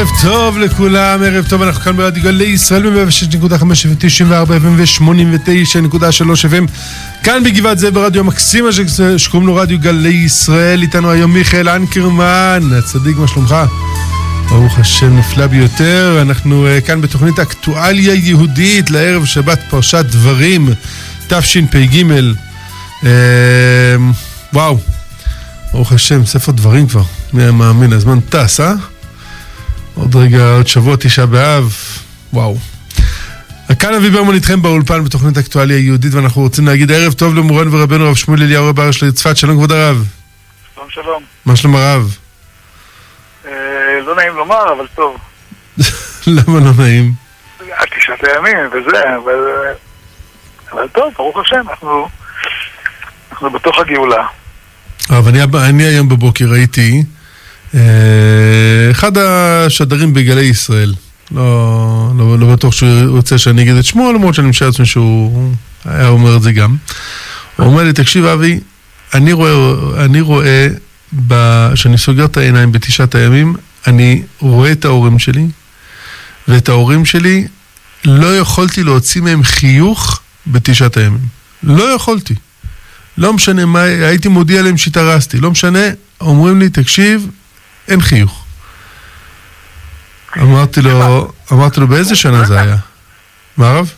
ערב טוב לכולם, ערב טוב, אנחנו כאן ברדיו גלי ישראל ב-106.5 ו-94 FM. ו-89.3 FM כאן בגבעת זאב ברדיו המקסים הזה שקוראים לו רדיו גלי ישראל. איתנו היום מיכאל אנקרמן, הצדיק, מה שלומך? ברוך השם נפלא ביותר, אנחנו uh, כאן בתוכנית אקטואליה יהודית לערב שבת פרשת דברים תשפ"ג. uh, וואו, ברוך השם, ספר דברים כבר, מי היה מאמין, הזמן טס, אה? עוד רגע, עוד שבוע תשעה באב, וואו. כאן אבי ברמן איתכם באולפן בתוכנית אקטואליה יהודית ואנחנו רוצים להגיד ערב טוב למורנו ורבנו רב שמואל אליהו רב הר של צפת, שלום כבוד הרב. שלום שלום. מה שלום הרב? אה, לא נעים לומר, אבל טוב. למה לא נעים? תשעת הימים וזה, אבל... אבל טוב, ברוך השם, אנחנו, אנחנו בתוך הגאולה. הרב, אני, אני היום בבוקר ראיתי אחד השדרים בגלי ישראל. לא, לא, לא בטוח שהוא רוצה שאני אגיד את שמו, למרות שאני משער לעצמי שהוא היה אומר את זה גם. הוא אומר לי, תקשיב אבי, אני רואה, אני רואה, כשאני סוגר את העיניים בתשעת הימים, אני רואה את ההורים שלי, ואת ההורים שלי לא יכולתי להוציא מהם חיוך בתשעת הימים. לא יכולתי. לא משנה מה, הייתי מודיע להם שהתארסתי, לא משנה, אומרים לי, תקשיב, אין חיוך. אמרתי לו, אמרתי לו, באיזה שנה זה היה? מה רב?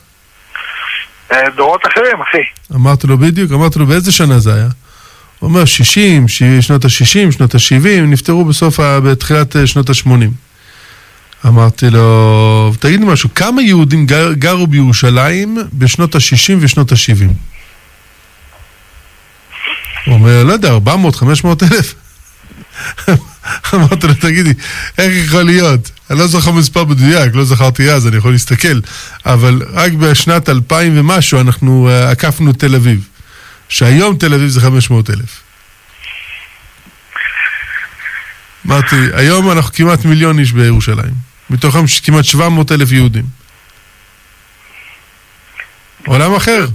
אה, דורות אחרים, אחי. אמרתי לו בדיוק, אמרתי לו, באיזה שנה זה היה? הוא אומר, 60, שנות ה-60, שנות ה-70, נפטרו בסוף, בתחילת אה, שנות ה-80. אמרתי לו, תגיד לי משהו, כמה יהודים גר, גרו בירושלים בשנות ה-60 ושנות ה-70? הוא אומר, לא יודע, 400, 500 אלף? אמרתי לו, תגידי, איך יכול להיות? אני לא זוכר מספר מדויק, לא זכרתי אז, אני יכול להסתכל, אבל רק בשנת 2000 ומשהו אנחנו uh, עקפנו תל אביב, שהיום תל אביב זה 500 אלף. אמרתי, היום אנחנו כמעט מיליון איש בירושלים, מתוכם כמעט 700 אלף יהודים. עולם אחר.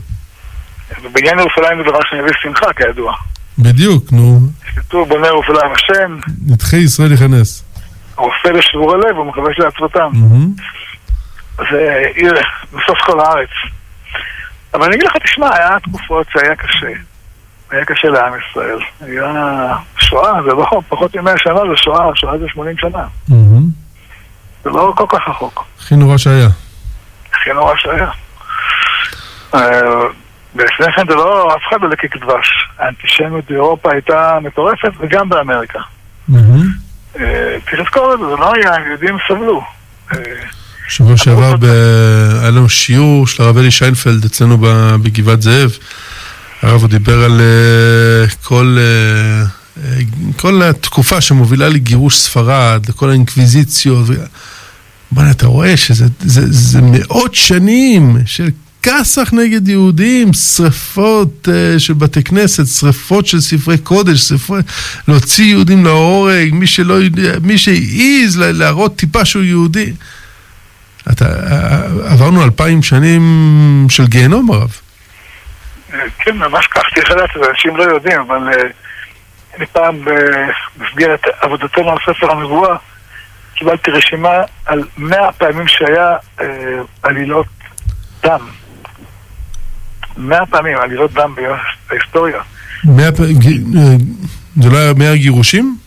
בניין ירושלים זה דבר שמביא שמחה, כידוע. בדיוק, נו. כתוב בונה ירושלים השם. נדחי ישראל יכנס. הרופא לשבור הלב ומכבש לעצמתם. זה עיר בסוף כל הארץ. אבל אני אגיד לך, תשמע, היה תקופות שהיה קשה. היה קשה לעם ישראל. היה שואה, זה לא פחות מ-100 שנה, זה שואה, שואה זה 80 שנה. זה לא כל כך רחוק. הכי נורא שהיה. הכי נורא שהיה. ולפני כן זה לא, אף אחד לא לקיק דבש. האנטישמיות באירופה הייתה מטורפת, וגם באמריקה. צריך לזכור את זה, זה לא היה, יהודים סבלו. שבוע שעבר היה לנו שיעור של הרב אלי שיינפלד אצלנו בגבעת זאב. הרב הוא דיבר על כל, כל התקופה שמובילה לגירוש ספרד, לכל האינקוויזיציות. בוא'נה, אתה רואה שזה זה, זה מאות שנים של כסח נגד יהודים, שריפות uh, של בתי כנסת, שריפות של ספרי קודש, שריפות, להוציא יהודים להורג, מי שלא מי שהעז להראות טיפה שהוא יהודי. אתה, עברנו אלפיים שנים של גיהנום הרב. כן, ממש כך, צריך לדעת, אנשים לא יודעים, אבל אני פעם במסגרת עבודתנו על ספר הנבואה, קיבלתי רשימה על מאה פעמים שהיה עלילות דם. מאה פעמים עלילות דם בהיסטוריה. מאה פעמים, זה לא היה מאה גירושים?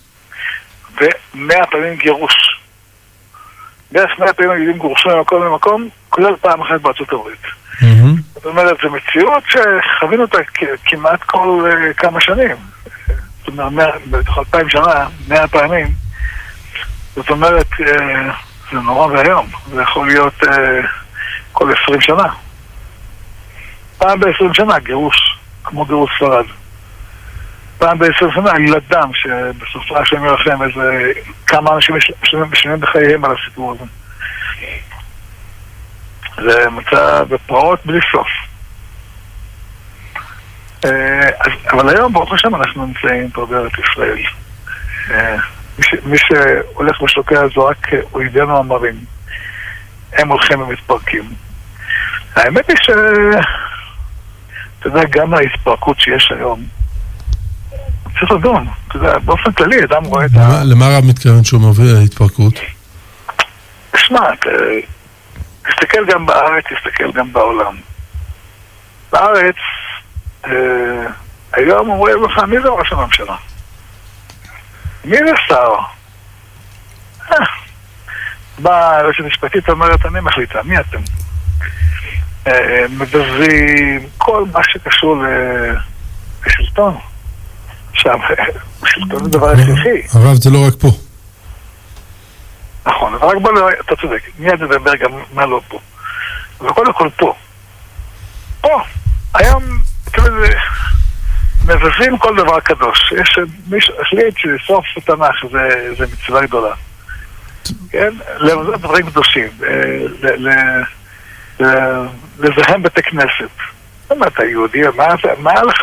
ומאה פעמים גירוש. בערך מאה פעמים היהודים גורשו ממקום למקום, כולל פעם אחת בארצות הברית. זאת אומרת, זו מציאות שחווינו אותה כמעט כל כמה שנים. זאת אומרת, בתוך אלפיים שנה, מאה פעמים. זאת אומרת, זה נורא ואיום. זה יכול להיות כל עשרים שנה. פעם בעשרים שנה גירוש, כמו גירוש ספרד. פעם בעשרים שנה עלילת דם, שבסופה השם ירחם איזה כמה אנשים משלמים בחייהם על הסיפור הזה. זה מצא בפרעות בלי סוף. אז, אבל היום, ברוך השם, אנחנו נמצאים פה בארץ ישראל. ש, מי שהולך ושוקע זו רק אויבינו המרים. הם הולכים ומתפרקים. האמת היא ש... אתה יודע, גם ההתפרקות שיש היום, צריך לדון. אתה יודע, באופן כללי, אדם רואה את ה... למה הרב מתכוון שהוא מביא להתפרקות? תשמע, תסתכל גם בארץ, תסתכל גם בעולם. בארץ, אה, היום אומרים לך, מי זה ראש הממשלה? מי זה שר? אה, באה היועצת המשפטית אומרת, אני מחליטה, מי אתם? אה, מבזים, כל מה שקשור לשלטון. עכשיו, שלטון זה דבר הכרחי. הרב, זה לא רק פה. נכון, אבל רק בוא אתה צודק, מיד נדבר גם מה לא פה. אבל קודם כל פה. פה. היום, כאילו, זה- מבזים כל דבר קדוש. יש מישהו החליט שסוף התנ"ך זה, זה מצווה גדולה. כן? לבזות דברים קדושים. אה, ל- ל- לזהם בתי כנסת. מה אתה יהודי? מה מה לך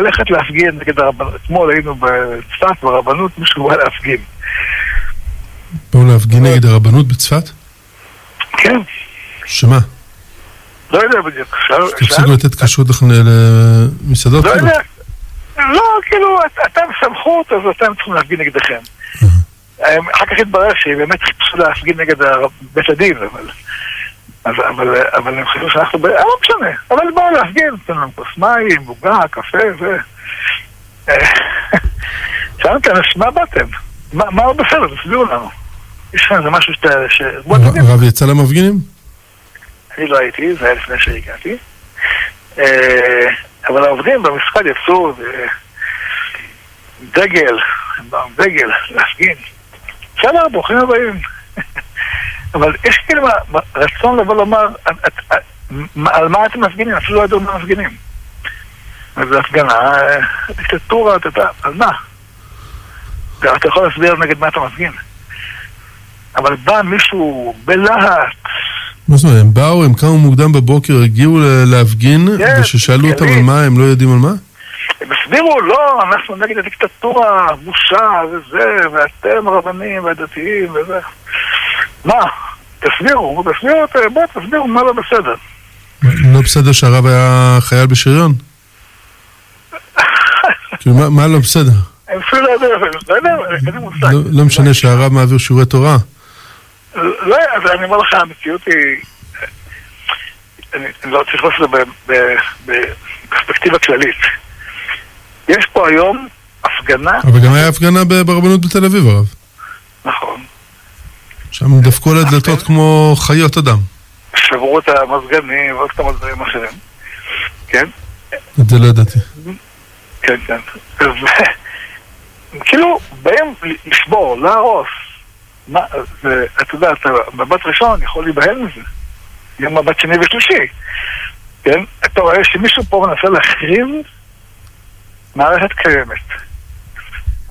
ללכת להפגין נגד הרבנות? אתמול היינו בצפת ברבנות, מישהו בא להפגין. באו להפגין נגד הרבנות בצפת? כן. שמה? לא יודע בדיוק. תפסיקו לתת כשרות למסעדות? לא? יודע. לא, כאילו, את- אתם סמכות, אז אתם צריכים להפגין נגדכם. הם- אחר כך התברר שהם באמת חיפשו להפגין נגד בית הדין, אבל... אז- אבל, אבל הם חשבו שאנחנו... ב- אה, לא משנה, אבל באו להפגין, נתנו להם כוס מים, עוגה, קפה, ו... אה, שאלתי, אז מה באתם? מה מה לא בסדר? תסבירו לנו. יש איזה משהו שאתה... ש... הרב יצא למפגינים? אני לא הייתי, זה היה לפני שהגעתי. אה, אבל העובדים במשרד יצאו דגל, דגל, להפגין. בסדר, ברוכים הבאים. אבל יש כאילו רצון לבוא לומר, על מה אתם מפגינים? אפילו לא ידעו מה מפגינים. זו הפגנה, אה, דיקטטורה, אתה יודע, על מה? אתה יכול להסביר נגד מה אתה מפגין. אבל בא מישהו בלהט, מה זאת אומרת, הם באו, הם קמו מוקדם בבוקר, הגיעו להפגין, כן, וכששאלו אותם יריב. על מה, הם לא יודעים על מה? הם הסבירו, לא, אנחנו נגד הדיקטטורה, בושה וזה, ואתם הרבנים והדתיים וזה. מה? תסבירו, תסבירו, את- בואו תסבירו מה לא בסדר. לא בסדר שהרב היה חייל בשריון? כאילו, מה- לא בסדר? אפילו לא לא יודע, אין לי מושג. לא- לא משנה שהרב מעביר שיעורי תורה. לא, אז אני אומר לך, המציאות היא... אני לא צריך לעשות בפרספקטיבה כללית. יש פה היום הפגנה, אבל גם היה הפגנה ברבנות בתל אביב, הרב. נכון, שם דפקו על הדלתות כמו חיות אדם. שברו את המזגנים ועוד כמה דברים אחרים, כן? את זה לא ידעתי. כן, כן. כאילו, באים לשבור, להרוס. מה, זה, אתה יודע, אתה מבט ראשון יכול להיבהל מזה. יום מבט שני ושלישי. כן? אתה רואה שמישהו פה מנסה להחריב מערכת קיימת.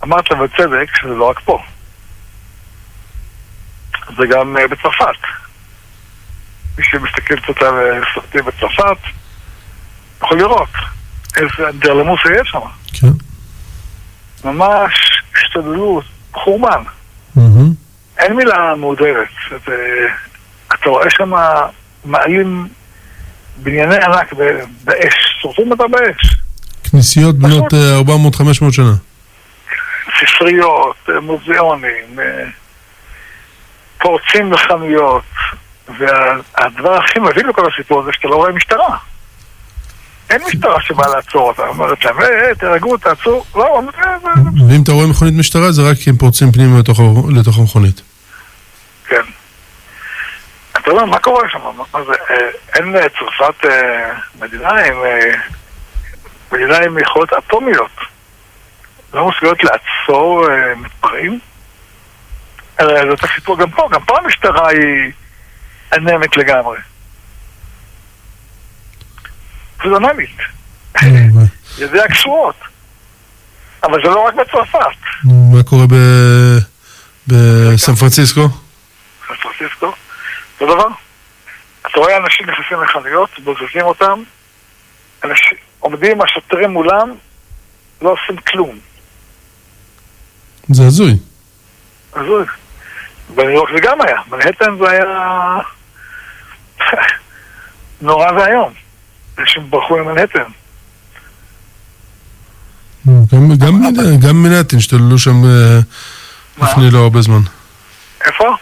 אמרת בצדק שזה לא רק פה. זה גם אה, בצרפת. מי שמסתכל קצת על אה, סרטים בצרפת, יכול לראות איזה אנדרלמוס יש שם. כן. ממש השתוללות, חורבן. מהמם. אין מילה מועדרת. זה, אתה רואה שם מעלים בנייני ענק באש, שורפים אותה באש. כנסיות בנות אה, 400-500 שנה. ספריות, אה, מוזיאונים, אה, פורצים לחנויות. והדבר הכי מבין בכל הסיפור זה שאתה לא רואה משטרה. אין משטרה שבאה לעצור אותה, אומרת להם, היי, תירגעו, תעצרו. לא, זה- ואם אתה רואה מכונית משטרה זה רק כי הם פורצים פנימה לתוך לתוך המכונית. כן. אתה יודע, מה קורה שם? מה- מה זה? אה, אין אה, צרפת אה, מדינה עם... אה, מדינה עם יכולות אטומיות. לא מסוגלות לעצור אה, מתפרעים? אה, זאת הסיפור גם פה, גם פה המשטרה היא אנמית לגמרי. פשוט אנמית. ו- ידיה קשורות. אבל זה לא רק בצרפת. מה קורה ב- בסן פרנסיסקו? סן פרנסיסקו, אותו דבר. אתה רואה אנשים נכנסים לחנויות, בוזזים אותם, אנשים עומדים השוטרים מולם, לא עושים כלום. זה הזוי. הזוי. בניו יורק זה גם היה, מנהטן זה היה נורא ואיום. אנשים ברחו ממנהטן. נו, גם- גם מנ- גם מנהטן השתוללו שם אה? לפני לא הרבה זמן. איפה?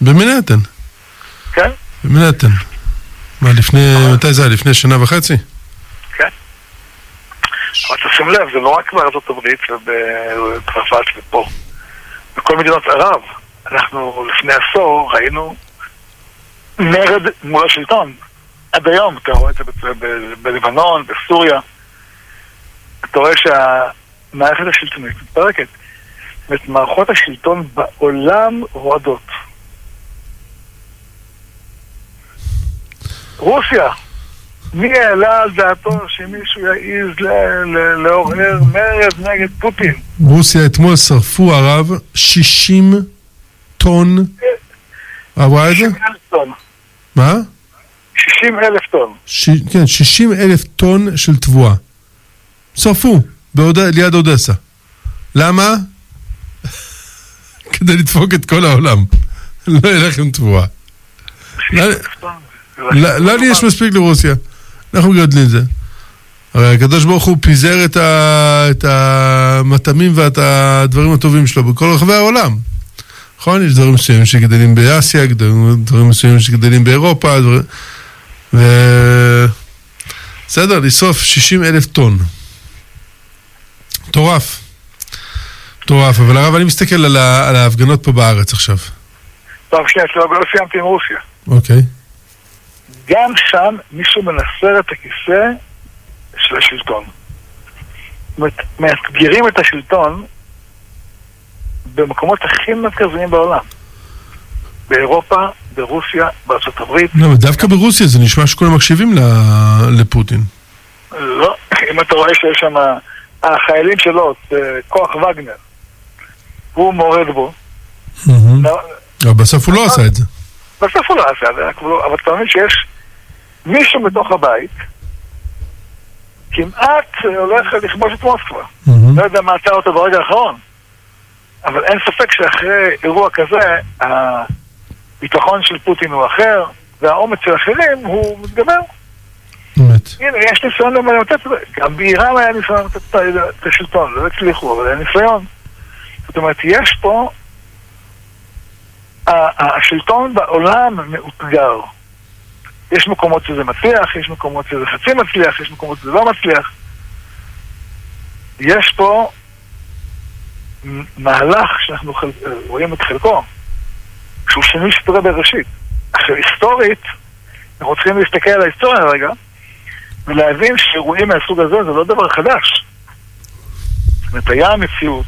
במנהטן. במנהטן. מה, לפני, מתי זה היה? לפני שנה וחצי? כן. אבל תשים לב, זה לא רק בארצות הברית ובצרפת ופה. בכל מדינות ערב, אנחנו לפני עשור ראינו מרד מול השלטון. עד היום, אתה רואה את זה בלבנון, בסוריה. אתה רואה שהמערכת השלטונית מתפרקת. זאת אומרת, מערכות השלטון בעולם רועדות. רוסיה, מי העלה על דעתו שמישהו יעז לעורר מרד נגד פוטין? רוסיה אתמול שרפו הרב 60 טון. רואה את זה? 60 אלף טון. מה? 60 אלף טון. ש... כן, 60 אלף טון של תבואה. שרפו, באוד... ליד אודסה. למה? כדי לדפוק את כל העולם. לא ילך עם תבואה. לנו יש מספיק לרוסיה. אנחנו גדלים את זה. הרי הקדוש ברוך הוא פיזר את, ה... את המטעמים ואת הדברים הטובים שלו בכל רחבי העולם. נכון? יש דברים מסוימים שגדלים באסיה, דברים מסוימים שגדלים באירופה, דבר... ו... בסדר, לשרוף 60 אלף טון. מטורף. מטורף, אבל הרב, אני מסתכל על, ה... על ההפגנות פה בארץ עכשיו. טוב, שנייה, לא סיימתי עם רוסיה. אוקיי. גם שם מישהו מנסר את הכיסא של השלטון. זאת אומרת, מאתגרים את השלטון במקומות הכי מרכזיים בעולם. באירופה, ברוסיה, בארצות הברית. לא, דווקא ברוסיה זה נשמע שכולם מקשיבים לפוטין. לא, אם אתה רואה שיש שם החיילים שלו, כוח וגנר, הוא מורד בו. אבל בסוף הוא לא עשה את זה. בסוף הוא לא עשה את זה, אבל אתה מבין שיש מישהו בתוך הבית כמעט הולך לכבוש את מוסקבה. לא יודע מה עצר אותו ברגע האחרון. אבל אין ספק שאחרי אירוע כזה, הביטחון של פוטין הוא אחר, והאומץ של אחרים הוא מתגבר. באמת. הנה, יש ניסיון למתת את זה. גם באיראן היה ניסיון למתת את השלטון, לא הצליחו, אבל היה ניסיון. זאת אומרת, יש פה... השלטון בעולם מאותגר. יש מקומות שזה מצליח, יש מקומות שזה חצי מצליח, יש מקומות שזה לא מצליח. יש פה מהלך שאנחנו חל... רואים את חלקו, שהוא שינוי סדרי בראשית. עכשיו, היסטורית, אנחנו צריכים להסתכל על ההיסטוריה רגע, ולהבין שאירועים מהסוג הזה זה לא דבר חדש. זאת אומרת, היה מציאות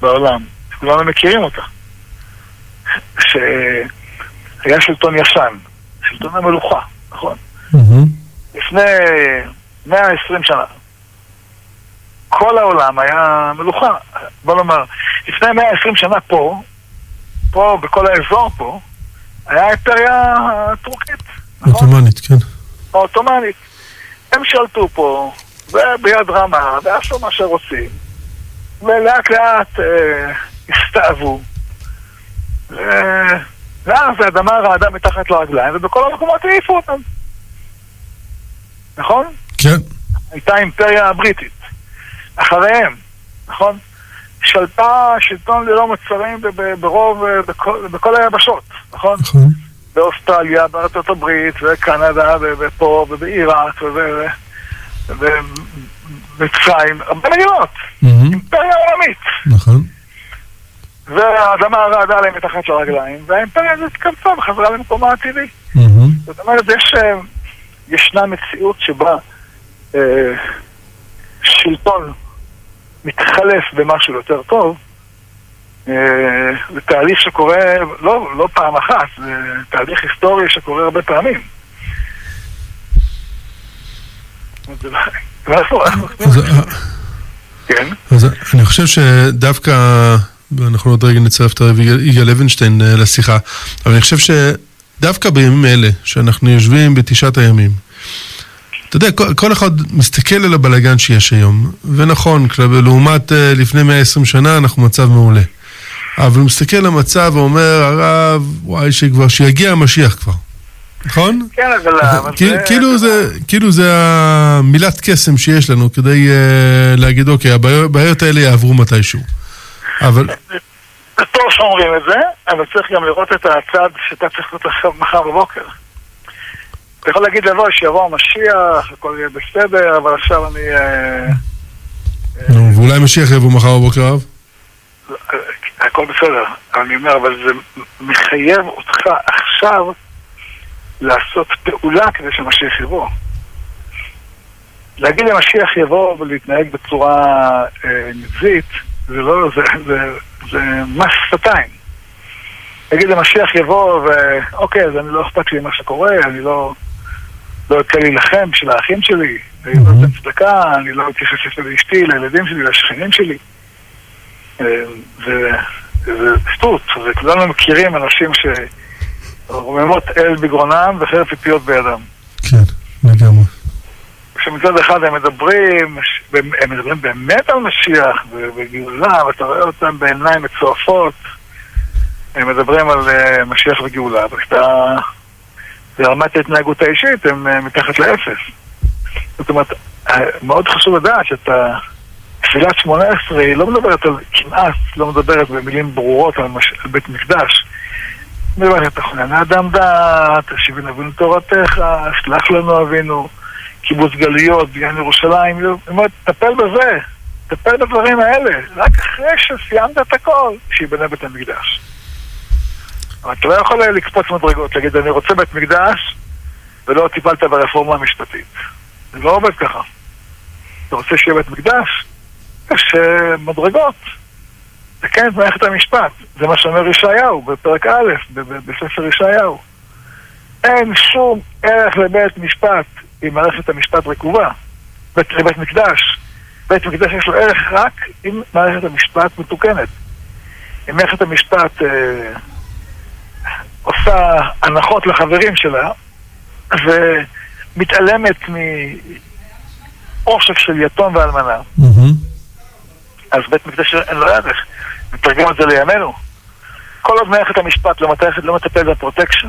בעולם, כולנו מכירים אותה, שהיה שלטון ישן, שלטון המלוכה, נכון? לפני 120 שנה. כל העולם היה מלוכה. בוא נאמר, לפני 120 שנה פה, פה, בכל האזור פה, היה אימפריה טורקית. עות'מאנית, כן. העות'מאנית. הם שלטו פה, וביד רמה, ועשו מה שרוצים, ולאט לאט אה, הסתאבו. ואז האדמה רעדה מתחת לרגליים, ובכל המקומות העיפו אותם. נכון? כן. הייתה אימפריה בריטית. אחריהם, נכון? שלטה שלטון ללא מצרים ברוב, בכל, בכל היבשות, נכון? נכון. באוסטרליה, בארצות הברית, וקנדה, ופה, ובעיראק, ובמצרים, הרבה מדינות, אימפריה עולמית. נכון. והאדמה רעדה להם מתחת לרגליים, והאימפריה הזאת התכנסה וחזרה למקומה הטבעי. זאת אומרת, יש, ישנה מציאות שבה אה, שלטון מתחלף במשהו יותר טוב, אה, זה תהליך שקורה לא, לא פעם אחת, זה תהליך היסטורי שקורה הרבה פעמים. כן. אז אני חושב שדווקא, אנחנו עוד רגע נצרף את הרב יגאל לוינשטיין לשיחה, אבל אני חושב שדווקא בימים אלה, שאנחנו יושבים בתשעת הימים, אתה יודע, כל, כל אחד מסתכל על הבלגן שיש היום, ונכון, לעומת uh, לפני 120 שנה אנחנו במצב מעולה. אבל הוא מסתכל על המצב ואומר, הרב, וואי, שכבר, שיגיע המשיח כבר. נכון? כן, אבל... כאילו, כאילו, זה, כאילו זה המילת קסם שיש לנו כדי uh, להגיד, אוקיי, הבעיות האלה יעברו מתישהו. אבל... זה טוב שאומרים את זה, אבל צריך גם לראות את הצד שאתה צריך להיות עכשיו מחר בבוקר. אתה יכול להגיד לבוא שיבוא המשיח, הכל יהיה בסדר, אבל עכשיו אני... אה, נו, ואולי משיח יבוא מחר בבוקר, הרב? הכל בסדר, אני אומר, אבל זה מחייב אותך עכשיו לעשות פעולה כדי שמשיח יבוא. להגיד למשיח יבוא ולהתנהג בצורה אה, נבזית, זה לא, זה, זה, זה מס שפתיים. להגיד למשיח יבוא, ואוקיי, אז אני לא אכפת לי מה שקורה, אני לא... לא יוצא להילחם בשביל האחים שלי, אני לא נותן צדקה, אני לא מתייחס לאשתי, לילדים שלי, לשכנים שלי. אה, זה שטות, וכולנו מכירים אנשים שרוממות אל בגרונם וחרב פיפיות בידם. כן, לגמרי. כשמצד אחד הם מדברים, הם מדברים באמת על משיח וגאולה, ואתה רואה אותם בעיניים מצועפות, הם מדברים על אה, משיח וגאולה, וכשאתה... ברמת ההתנהגות האישית הם אה, מתחת לאפס. זאת אומרת, אה, מאוד חשוב לדעת שאתה... תפילת שמונה עשרה היא לא מדברת על, כמעט לא מדברת במילים ברורות על, מש... על בית מקדש. מדברת, תכונן האדם דעת, תשיבי אבינו תורתך, שלח לנו אבינו, קיבוץ גלויות, בניין ירושלים, היא אומרת, טפל בזה, טפל בדברים האלה, רק אחרי שסיימת את הכל, שיבנה בית המקדש. אתה לא יכול לקפוץ מדרגות, להגיד, אני רוצה בית מקדש, ולא טיפלת ברפורמה המשפטית. זה לא עובד ככה. אתה רוצה שיהיה בית מקדש? יש מדרגות. תקן את מערכת המשפט. זה מה שאומר ישעיהו בפרק א', בספר ישעיהו. אין שום ערך לבית משפט אם מערכת המשפט רקובה. בית, לבית מקדש. בית מקדש יש לו ערך רק אם מערכת המשפט מתוקנת. אם מערכת המשפט אה, עושה הנחות לחברים שלה ומתעלמת מעושק של יתום ואלמנה. אז בית מקדש אין לו ערך. נתרגם את זה לימינו. כל עוד מערכת המשפט לא, לא מטפל בפרוטקשן,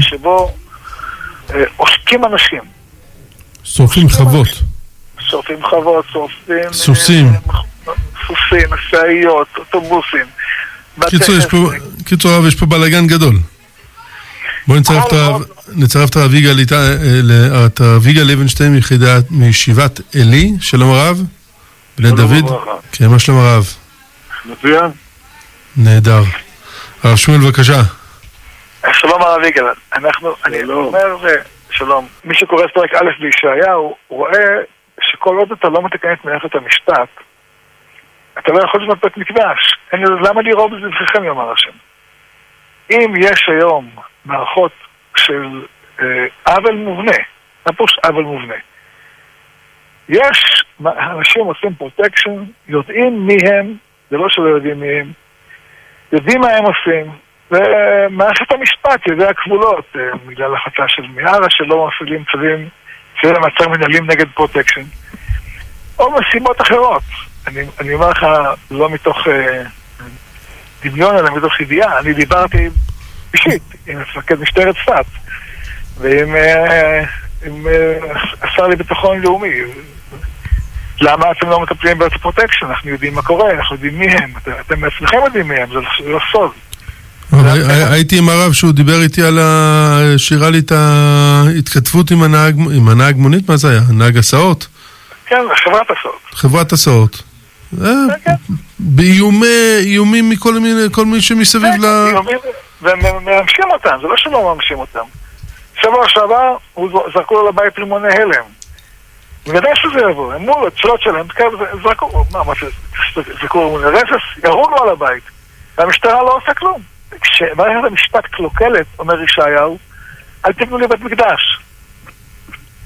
שבו אה, עושקים אנשים. שורפים חוות. שורפים חוות, שורפים... סוסים. אה, סוסים, משאיות, אוטובוסים. קיצור, יש פה, קיצור, יש פה בלאגן גדול. בואו נצרף את הרב יגאל, אה, לוינשטיין מישיבת עלי, שלום הרב. בני דוד. כן, מה שלום הרב? מצוין. נהדר. הרב שמואל, בבקשה. שלום הרב יגאל. אנחנו, אני אומר, שלום. מי שקורא את פרק א' בישעיהו, רואה שכל עוד אתה לא מתקן את מערכת המשפט, אתה לא יכול לבנות בית מקדש. למה לי רוב זבחיכם, יאמר השם? אם יש היום מערכות של אה, עוול מובנה, מה פירוש עוול מובנה? יש, אנשים עושים פרוטקשן, יודעים מי הם, זה לא שלא יודעים מי הם, יודעים מה הם עושים, ומערכת המשפט יודע גבולות, אה, בגלל החלטה של מיארה שלא מפעילים צווים, צווים למעצר מנהלים נגד פרוטקשן, או משימות אחרות. אני, אני אומר לך, לא מתוך אה, דמיון, אלא מתוך ידיעה. אני דיברתי אישית עם מפקד משטרת צפת ועם אה, אה, השר לביטחון לאומי. למה אתם לא מטפלים בארץ פרוטקשן? אנחנו יודעים מה קורה, אנחנו יודעים מי הם. אתם בעצמכם יודעים מי הם, זה לא סוד. הייתי עם הרב שהוא דיבר איתי על ה... שהראה לי את ההתכתבות עם הנהג מונית, מה זה היה? נהג הסעות? כן, חברת הסעות. חברת הסעות. אה. באיומים מכל מי שמסביב כן, ל... ומממשים אותם, זה לא שלא מממשים אותם. שבוע שעבר זרקו לו לבית רימוני הלם. בוודאי שזה יבוא, הם מול התפילות שלהם, זרקו, מה, מה זה, זרקו רימוני רסס, ירו לו על הבית. והמשטרה לא עושה כלום. כשמערכת המשפט קלוקלת, אומר ישעיהו, אל תבנו לי בית מקדש.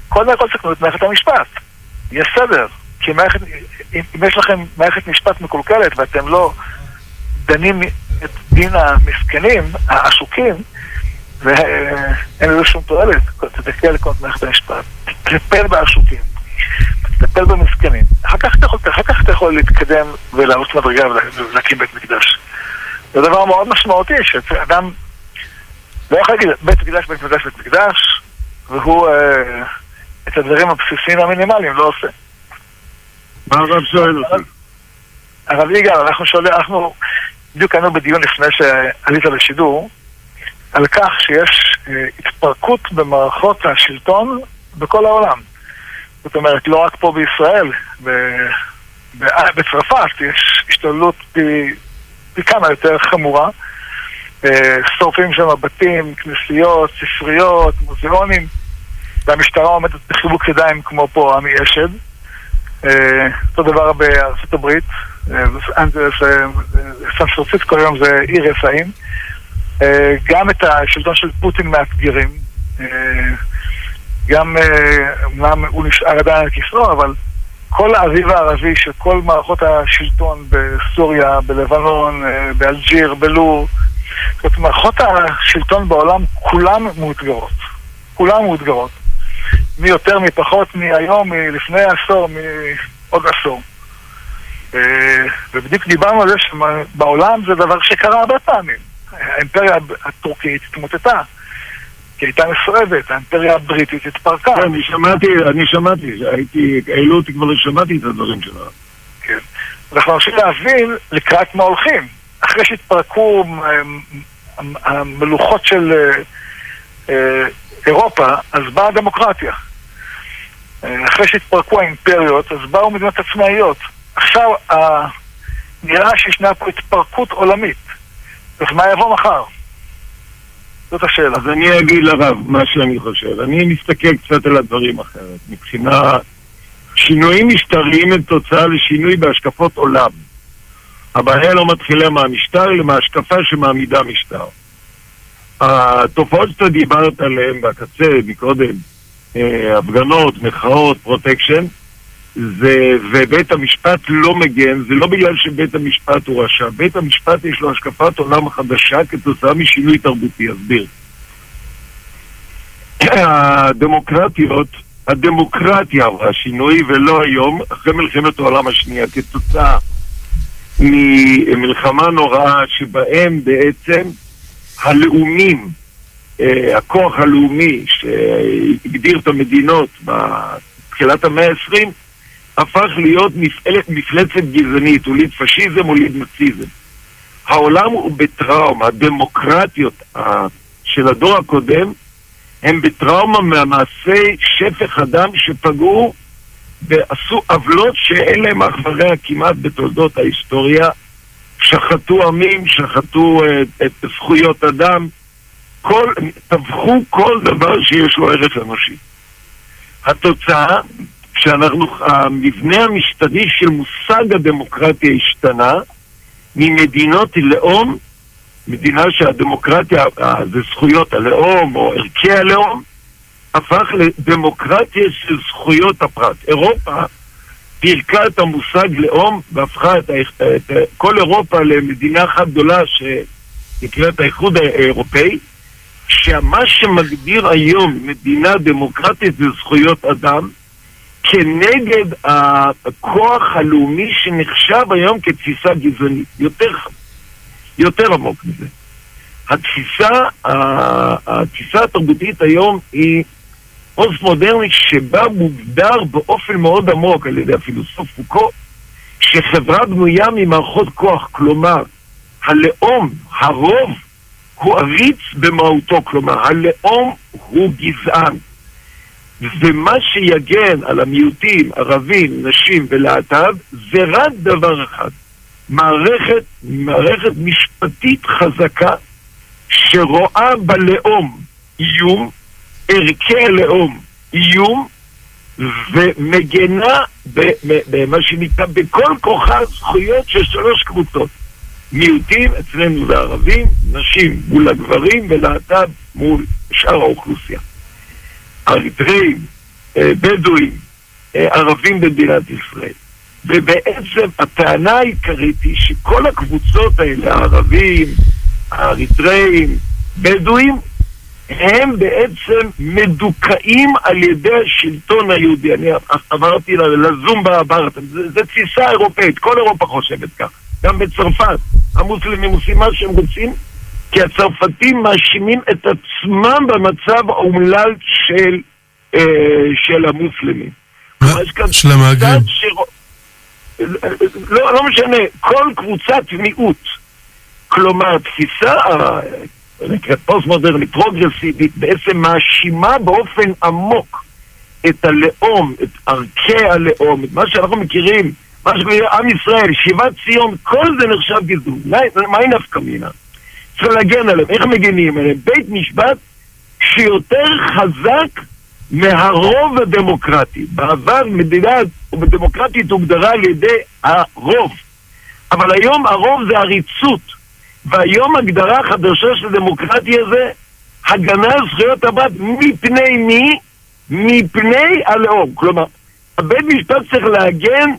קודם כל תקנו את מערכת המשפט. יש סדר. כי מערכת, אם יש לכם מערכת משפט מקולקלת ואתם לא דנים את דין המסכנים, העשוקים, ואין לזה שום תועלת, תתקל לכל מערכת המשפט, תטפל בעשוקים, תטפל במסכנים. אחר כך אתה יכול, אחר כך אתה יכול להתקדם ולעלות מדרגה ולהקים בית מקדש. זה דבר מאוד משמעותי, שאדם לא יכול להגיד בית מקדש, בית מקדש, בית מקדש, והוא אה, את הדברים הבסיסיים המינימליים לא עושה. מה הרב שואל אותי? הרב יגאל, אנחנו שואלים, אנחנו בדיוק היינו בדיון לפני שעלית לשידור, על כך שיש אה, התפרקות במערכות השלטון בכל העולם. זאת אומרת, לא רק פה בישראל. ב... בצרפת יש השתוללות פי, פי כמה יותר חמורה. אה, שורפים שם בתים, כנסיות, ספריות, מוזיאונים, והמשטרה עומדת בחיבוק ידיים כמו פה עמי אשד. אה, אותו דבר בארצות הברית, סן פרנסיסקו היום זה עיר רפאים. גם את השלטון של פוטין מאתגרים. גם, אמנם הוא נשאר עדיין על כיסאו, אבל כל האביב הערבי של כל מערכות השלטון בסוריה, בלבנון, באלג'יר, בלור, זאת אומרת, מערכות השלטון בעולם כולן מאותגרות. כולן מאותגרות. מי יותר, מי פחות, מי היום, מלפני עשור, מעוד עשור. ובדיוק דיברנו על זה שבעולם זה דבר שקרה הרבה פעמים. האימפריה הטורקית התמוטטה. כי הייתה מסואבת, האימפריה הבריטית התפרקה. כן, אני שמעתי, אני שמעתי, הייתי, העלו אותי כבר, שמעתי את הדברים שלה. כן. אנחנו רוצים להבין לקראת מה הולכים. אחרי שהתפרקו המלוכות של אה, אה, אירופה, אז באה הדמוקרטיה. אה, אחרי שהתפרקו האימפריות, אז באו מדינות עצמאיות. עכשיו, נראה שישנה פה התפרקות עולמית. אז מה יבוא מחר? זאת השאלה. אז אני אגיד לרב מה שאני חושב. אני מסתכל קצת על הדברים אחרת. מבחינה... שינויים משטריים הם תוצאה לשינוי בהשקפות עולם. הבעיה לא מתחילה מהמשטר, אלא מההשקפה שמעמידה משטר. התופעות שאתה דיברת עליהן בקצה מקודם, אה, הפגנות, מחאות, פרוטקשן, זה, ובית המשפט לא מגן, זה לא בגלל שבית המשפט הוא רשע. בית המשפט יש לו השקפת עולם חדשה כתוצאה משינוי תרבותי, אסביר. הדמוקרטיות, הדמוקרטיה עברה שינוי ולא היום, אחרי מלחמת העולם השנייה, כתוצאה ממלחמה נוראה שבהם בעצם הלאומים, אה, הכוח הלאומי שהגדיר את המדינות בתחילת המאה ה-20, הפך להיות מפעלת, מפלצת גזענית, הוליד פשיזם, הוליד נאציזם. העולם הוא בטראומה, הדמוקרטיות של הדור הקודם הם בטראומה מהמעשי שפך אדם שפגעו ועשו עוולות שאין להם אח ורע כמעט בתולדות ההיסטוריה. שחטו עמים, שחטו את, את זכויות אדם, כל, טבחו כל דבר שיש לו ערך אנושי. התוצאה שאנחנו, המבנה המשטרי של מושג הדמוקרטיה השתנה ממדינות לאום, מדינה שהדמוקרטיה זה זכויות הלאום או ערכי הלאום, הפך לדמוקרטיה של זכויות הפרט. אירופה פירקה את המושג לאום והפכה את, את כל אירופה למדינה אחת גדולה שנקראת האיחוד האירופאי, שמה שמגדיר היום מדינה דמוקרטית זה זכויות אדם, כנגד הכוח הלאומי שנחשב היום כתפיסה גזענית. יותר, יותר עמוק מזה. התפיסה, התפיסה התרבותית היום היא פוסט-מודרנית שבה מוגדר באופן מאוד עמוק על ידי הפילוסוף פוקו, שחברה בנויה ממערכות כוח, כלומר, הלאום, הרוב, הוא עריץ במהותו, כלומר, הלאום הוא גזען. ומה שיגן על המיעוטים, ערבים, נשים ולהט"ב, זה רק דבר אחד. מערכת, מערכת משפטית חזקה שרואה בלאום איום, ערכי הלאום איום, ומגנה במה שנקרא בכל כוחה זכויות של שלוש קבוצות. מיעוטים, אצלנו זה ערבים, נשים מול הגברים ולהט"ב מול שאר האוכלוסייה. אריתראים, אה, בדואים, אה, ערבים במדינת ישראל. ובעצם הטענה העיקרית היא שכל הקבוצות האלה, הערבים, האריתראים, בדואים, הם בעצם מדוכאים על ידי השלטון היהודי. אני עברתי לזום בארץ, זו תפיסה אירופאית, כל אירופה חושבת כך. גם בצרפת, המוסלמים עושים מה שהם רוצים, כי הצרפתים מאשימים את עצמם במצב האומלל של, אה, של המוסלמים. של המהגרים. לא, לא משנה, כל קבוצת מיעוט כלומר, תפיסה פוסט-מודרנית, פרוגרסיבית, בעצם מאשימה באופן עמוק את הלאום, את ערכי הלאום, את מה שאנחנו מכירים, מה שקוראים עם ישראל, שיבת ציון, כל זה נחשב גזעון. מהי נפקא מינה? צריך להגן עליהם. איך מגנים עליהם? בית משפט שיותר חזק מהרוב הדמוקרטי. בעבר מדינה דמוקרטית הוגדרה על ידי הרוב, אבל היום הרוב זה עריצות, והיום הגדרה חדשה של דמוקרטיה זה הגנה על זכויות הבת מפני מי? מפני הלאום. כלומר, הבית משפט צריך להגן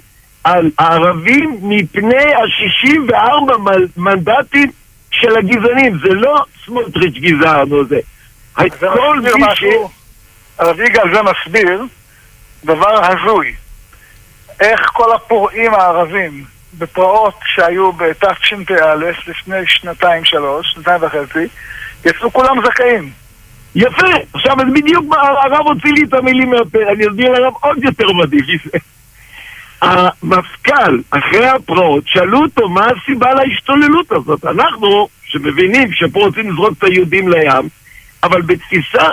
על הערבים מפני ה-64 מנדטים של הגזענים. זה לא סמוטריץ' גזען או זה. כל מי ש... הרב יגאל זה מסביר דבר הזוי. איך כל הפורעים הערבים בפרעות שהיו בתשפ"א לפני שנתיים שלוש, שנתיים וחצי, יצאו כולם זכאים. יפה, עכשיו אז בדיוק הרב הוציא לי את המילים מהפה, אני אסביר לרב עוד יותר מדהים מזה. המפכ"ל, אחרי הפרעות, שאלו אותו מה הסיבה להשתוללות הזאת. אנחנו, שמבינים שפה רוצים לזרוק את היהודים לים, אבל בתפיסה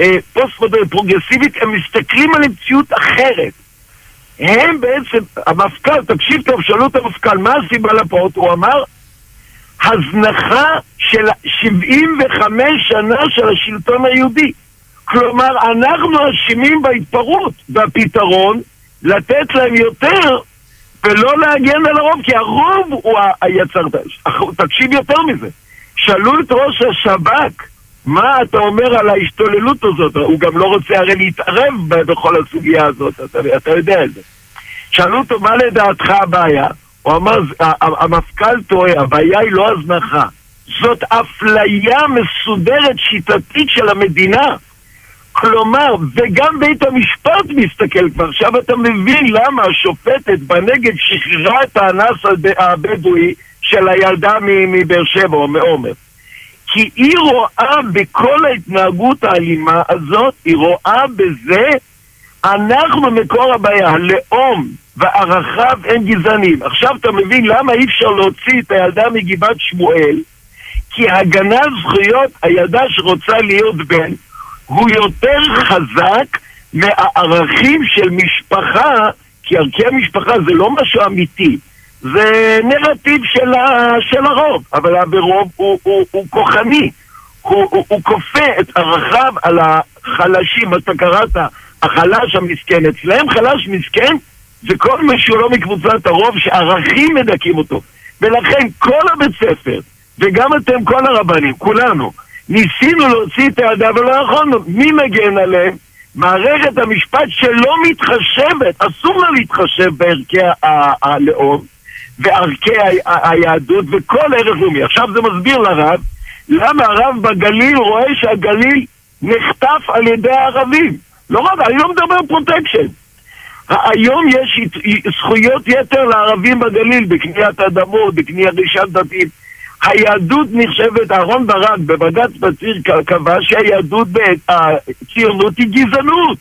אה, פוסט-מודרנית פרוגרסיבית, הם מסתכלים על המציאות אחרת. הם בעצם, המפכ"ל, תקשיב טוב, שאלו את המפכ"ל, מה הסיבה לפרעות? הוא אמר, הזנחה של 75 שנה של השלטון היהודי. כלומר, אנחנו אשמים בהתפרעות, והפתרון, לתת להם יותר ולא להגן על הרוב, כי הרוב הוא היצר... תקשיב יותר מזה. שאלו את ראש השב"כ, מה אתה אומר על ההשתוללות הזאת? הוא גם לא רוצה הרי להתערב בכל הסוגיה הזאת, אתה, אתה יודע את זה. שאלו אותו, מה לדעתך הבעיה? הוא אמר, המפכ"ל טועה, הבעיה היא לא הזנחה. זאת אפליה מסודרת, שיטתית של המדינה. כלומר, וגם בית המשפט מסתכל כבר, עכשיו אתה מבין למה השופטת בנגד שחררה את האנס הבדואי של הילדה מבאר שבע או מעומר. כי היא רואה בכל ההתנהגות האלימה הזאת, היא רואה בזה, אנחנו מקור הבעיה, הלאום וערכיו הם גזענים. עכשיו אתה מבין למה אי אפשר להוציא את הילדה מגבעת שמואל? כי הגנה זכויות הילדה שרוצה להיות בן הוא יותר חזק מהערכים של משפחה, כי ערכי המשפחה זה לא משהו אמיתי. זה נרטיב של, ה, של הרוב, אבל הרוב הוא, הוא, הוא כוחני, הוא, הוא, הוא כופה את ערכיו על החלשים, אתה קראת, החלש המסכן. אצלם חלש מסכן זה כל מי שהוא לא מקבוצת הרוב שערכים מדכאים אותו. ולכן כל הבית ספר, וגם אתם, כל הרבנים, כולנו, ניסינו להוציא את הידה ולא יכולנו. מי מגן עליהם? מערכת המשפט שלא מתחשבת, אסור לה להתחשב בערכי הלאום. וערכי היהדות וכל ערך לאומי. עכשיו זה מסביר לרב למה הרב בגליל רואה שהגליל נחטף על ידי הערבים. לא רק, אני לא מדבר פרוטקשן. היום יש זכויות יתר לערבים בגליל, בקניית אדמות, בקניית רישת דתית. היהדות נחשבת, אהרון ברק בבג"ץ קציר קבע שהיהדות, הציונות היא גזענות.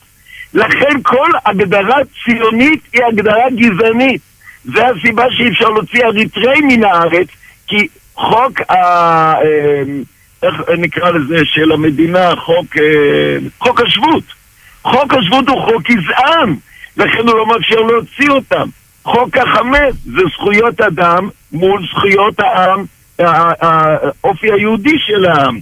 לכן כל הגדרה ציונית היא הגדרה גזענית. זה הסיבה שאי אפשר להוציא אריתריי מן הארץ, כי חוק ה... אה, איך נקרא לזה, של המדינה, חוק, אה, חוק השבות. חוק השבות הוא חוק גזען, לכן הוא לא מאפשר להוציא אותם. חוק החמץ זה זכויות אדם מול זכויות העם, האופי היהודי של העם.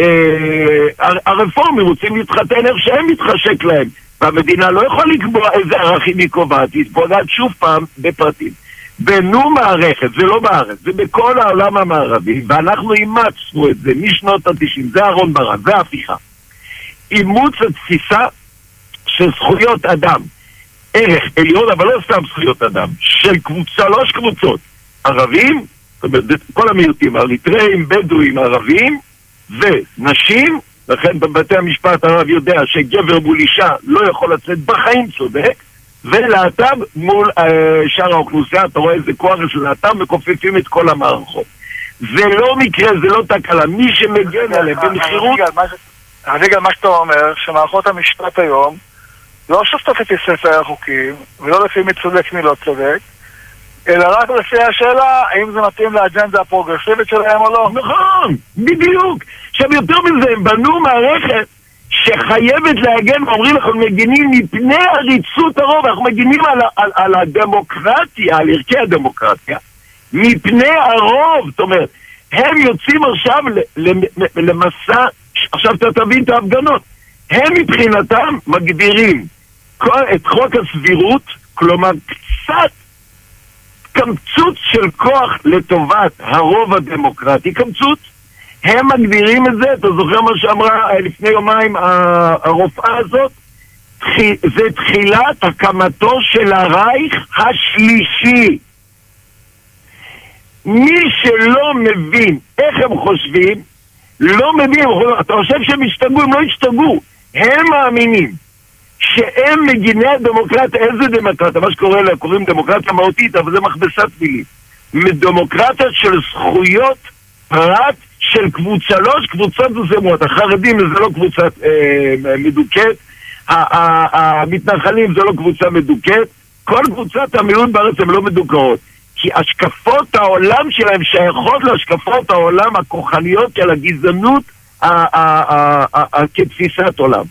אה, הרפורמים רוצים להתחתן איך שהם מתחשק להם. והמדינה לא יכולה לקבוע איזה ערכים היא קובעת, היא פוגעת שוב פעם בפרטים. בנו מערכת, זה לא בארץ, זה בכל העולם המערבי, ואנחנו אימצנו את זה משנות התשעים, זה אהרון ברק, זה ההפיכה. אימוץ התפיסה של זכויות אדם, ערך עליון, אבל לא סתם זכויות אדם, של קבוצ... שלוש קבוצות, ערבים, זאת אומרת, כל המיעוטים, אריתראים, בדואים, ערבים, ונשים לכן בבתי המשפט הרב יודע שגבר מול אישה לא יכול לצאת בחיים צודק, ולהט"ב מול אה, שאר האוכלוסייה, אתה רואה איזה כוח של להט"ב, מכופפים את כל המערכות. זה לא מקרה, זה לא תקלה, מי שמגן עליהם במכירות... אביגל, מה שאתה אומר, שמערכות המשפט היום לא שופטות לפי ספר החוקים, ולא לפי מי צודק מי לא צודק, אלא רק לפי השאלה האם זה מתאים לאג'נדה הפרוגרסיבית שלהם או לא. נכון, בדיוק. עכשיו, יותר מזה, הם בנו מערכת שחייבת להגן, ואומרים אנחנו מגינים מפני עריצות הרוב, אנחנו מגינים על, על, על הדמוקרטיה, על ערכי הדמוקרטיה, מפני הרוב. זאת אומרת, הם יוצאים עכשיו למסע, עכשיו אתה תבין את ההפגנות, הם מבחינתם מגדירים את חוק הסבירות, כלומר קצת קמצוץ של כוח לטובת הרוב הדמוקרטי, קמצוץ. הם מגדירים את זה, אתה זוכר מה שאמרה אה, לפני יומיים הרופאה הזאת? זה תחילת הקמתו של הרייך השלישי. מי שלא מבין איך הם חושבים, לא מבין, אתה חושב שהם השתגעו, הם לא השתגעו. הם מאמינים שהם מגיני הדמוקרטיה, איזה דמוקרטיה? מה שקורא לה, קוראים דמוקרטיה מהותית, אבל זה מכבסת מילים. דמוקרטיה של זכויות פרט של קבוצה, שלוש קבוצות מסוימות. החרדים זה לא קבוצה אה, מדוכאת, המתנחלים זה לא קבוצה מדוכאת, כל קבוצת המיעוט בארץ הן לא מדוכאות. כי השקפות העולם שלהם שייכות להשקפות העולם הכוחניות של הגזענות כתפיסת עולם.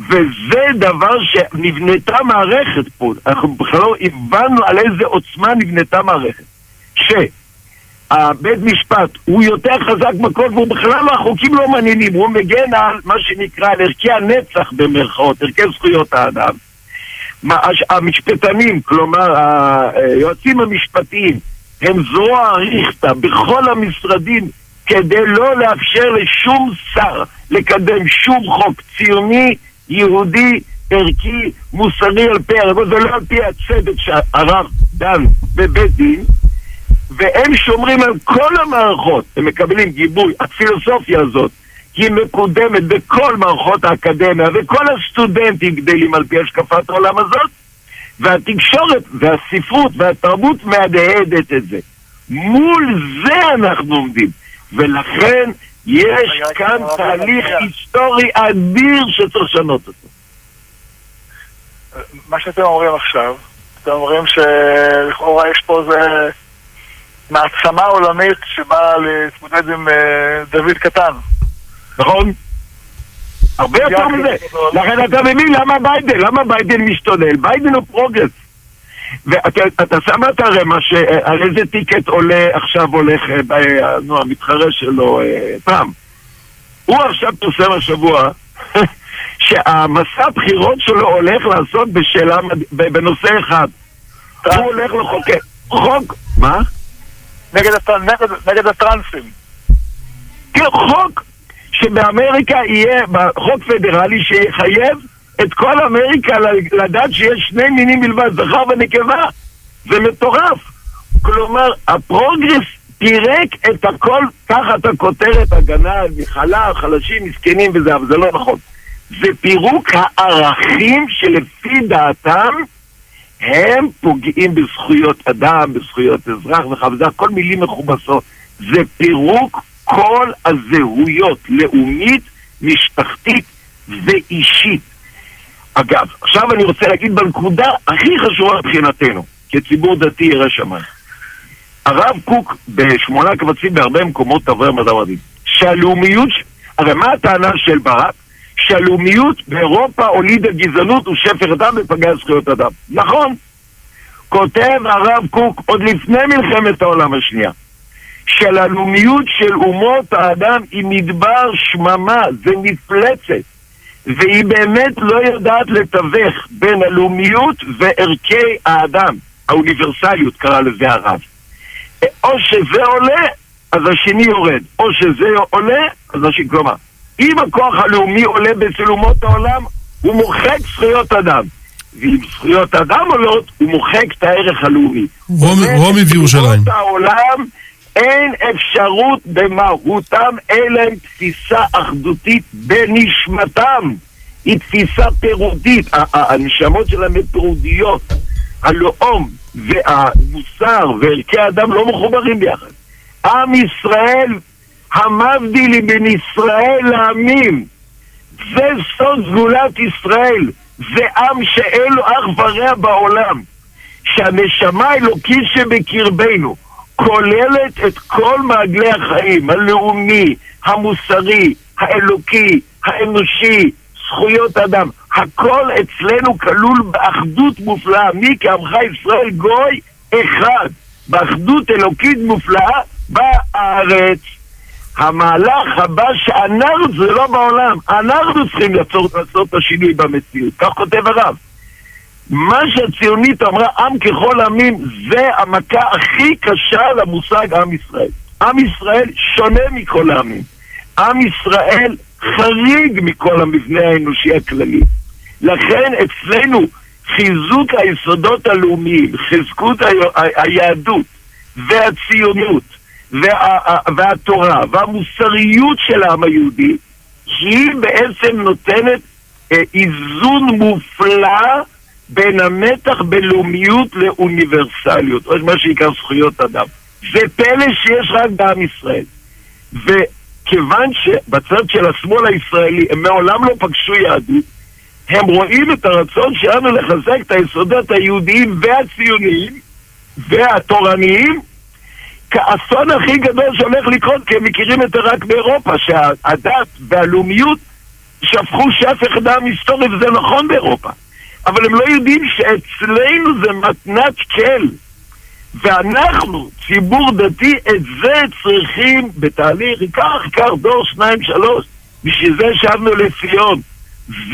וזה דבר שנבנתה מערכת פה, אנחנו בכלל לא הבנו על איזה עוצמה נבנתה מערכת. שהבית משפט הוא יותר חזק בכל והוא בכלל לא, החוקים לא מעניינים, הוא מגן על מה שנקרא, על ערכי הנצח במרכאות, ערכי זכויות האדם. המשפטנים, כלומר היועצים המשפטיים, הם זרוע אריכתא בכל המשרדים כדי לא לאפשר לשום שר לקדם שום חוק ציוני, יהודי, ערכי, מוסרי על פי הרב, זה לא על פי הצדק שהרב דן בבית דין, והם שומרים על כל המערכות, הם מקבלים גיבוי, הפילוסופיה הזאת היא מקודמת בכל מערכות האקדמיה וכל הסטודנטים גדלים על פי השקפת העולם הזאת והתקשורת והספרות והתרבות מהדהדת את זה. מול זה אנחנו עומדים ולכן יש כאן תהליך היסטורי אדיר שצריך לשנות אותו. מה שאתם אומרים עכשיו, אתם אומרים שלכאורה יש פה איזה מעצמה עולמית שבאה להתמודד עם אה, דוד קטן. נכון? הרבה יותר מזה. לכן אתה מבין למה ביידן, למה ביידן משתולל? ביידן הוא progress. ואתה שמעת הרי מה ש... על איזה טיקט עולה עכשיו הולך, אה, נו, המתחרה שלו, אה, טראמפ. הוא עכשיו פרסם השבוע שהמסע הבחירות שלו הולך לעשות בשאלה, בנושא אחד. הוא הולך לחוקק חוק, מה? נגד הטרנסים. כן, חוק שבאמריקה יהיה חוק פדרלי שיחייב את כל אמריקה לדעת שיש שני מינים בלבד, זכר ונקבה. זה מטורף. כלומר, הפרוגרס פירק את הכל תחת הכותרת הגנה על מחלה, חלשים, מסכנים וזה, אבל זה לא נכון. זה פירוק הערכים שלפי דעתם הם פוגעים בזכויות אדם, בזכויות אזרח וכו', הכל מילים מכובסות. זה פירוק כל הזהויות, לאומית, משפחתית ואישית. אגב, עכשיו אני רוצה להגיד בנקודה הכי חשובה מבחינתנו, כציבור דתי ירא שמיים. הרב קוק בשמונה קבצים בהרבה מקומות תברי מדע מדהים. שהלאומיות, הרי מה הטענה של ברק? שהלאומיות באירופה הולידה גזענות ושפר דם ופגע זכויות אדם. נכון. כותב הרב קוק עוד לפני מלחמת העולם השנייה. של הלאומיות של אומות האדם היא מדבר שממה, זה מפלצת. והיא באמת לא יודעת לתווך בין הלאומיות וערכי האדם. האוניברסליות קרא לזה הרב. או שזה עולה, אז השני יורד. או שזה עולה, אז השני... כלומר, אם הכוח הלאומי עולה אצל אומות העולם, הוא מוחק זכויות אדם. ואם זכויות אדם עולות, הוא מוחק את הערך הלאומי. רומי וירושלים. העולם אין אפשרות במהותם, אלא הם תפיסה אחדותית בנשמתם. היא תפיסה פירודית, הנשמות שלהם הן פירודיות. הלאום והמוסר וערכי האדם לא מחוברים ביחד. עם ישראל, המבדיל בין ישראל לעמים. זה סוד סגולת ישראל. זה עם שאין לו אח ורע בעולם. שהנשמה האלוקית שבקרבנו כוללת את כל מעגלי החיים, הלאומי, המוסרי, האלוקי, האנושי, זכויות אדם, הכל אצלנו כלול באחדות מופלאה. מי כעמך ישראל גוי אחד, באחדות אלוקית מופלאה בארץ. המהלך הבא שאנחנו, זה לא בעולם, אנחנו צריכים לעשות את השינוי במציאות, כך כותב הרב. מה שהציונית אמרה, עם ככל עמים, זה המכה הכי קשה למושג עם ישראל. עם ישראל שונה מכל העמים. עם ישראל חריג מכל המבנה האנושי הכללי. לכן אצלנו חיזוק היסודות הלאומיים, חזקות היהדות והציונות וה, והתורה והמוסריות של העם היהודי, היא בעצם נותנת אה, איזון מופלא בין המתח בין לאומיות לאוניברסליות, או מה שנקרא זכויות אדם. זה פלא שיש רק בעם ישראל. וכיוון שבצד של השמאל הישראלי הם מעולם לא פגשו יהדות, הם רואים את הרצון שלנו לחזק את היסודות היהודיים והציוניים והתורניים כאסון הכי גדול שהולך לקרות, כי הם מכירים את זה רק באירופה, שהדת והלאומיות שפכו שף אחד היסטורי, וזה נכון באירופה. אבל הם לא יודעים שאצלנו זה מתנת כל. ואנחנו, ציבור דתי, את זה צריכים בתהליך, ייקח, ייקח דור, שניים, שלוש. בשביל זה שבנו לציון.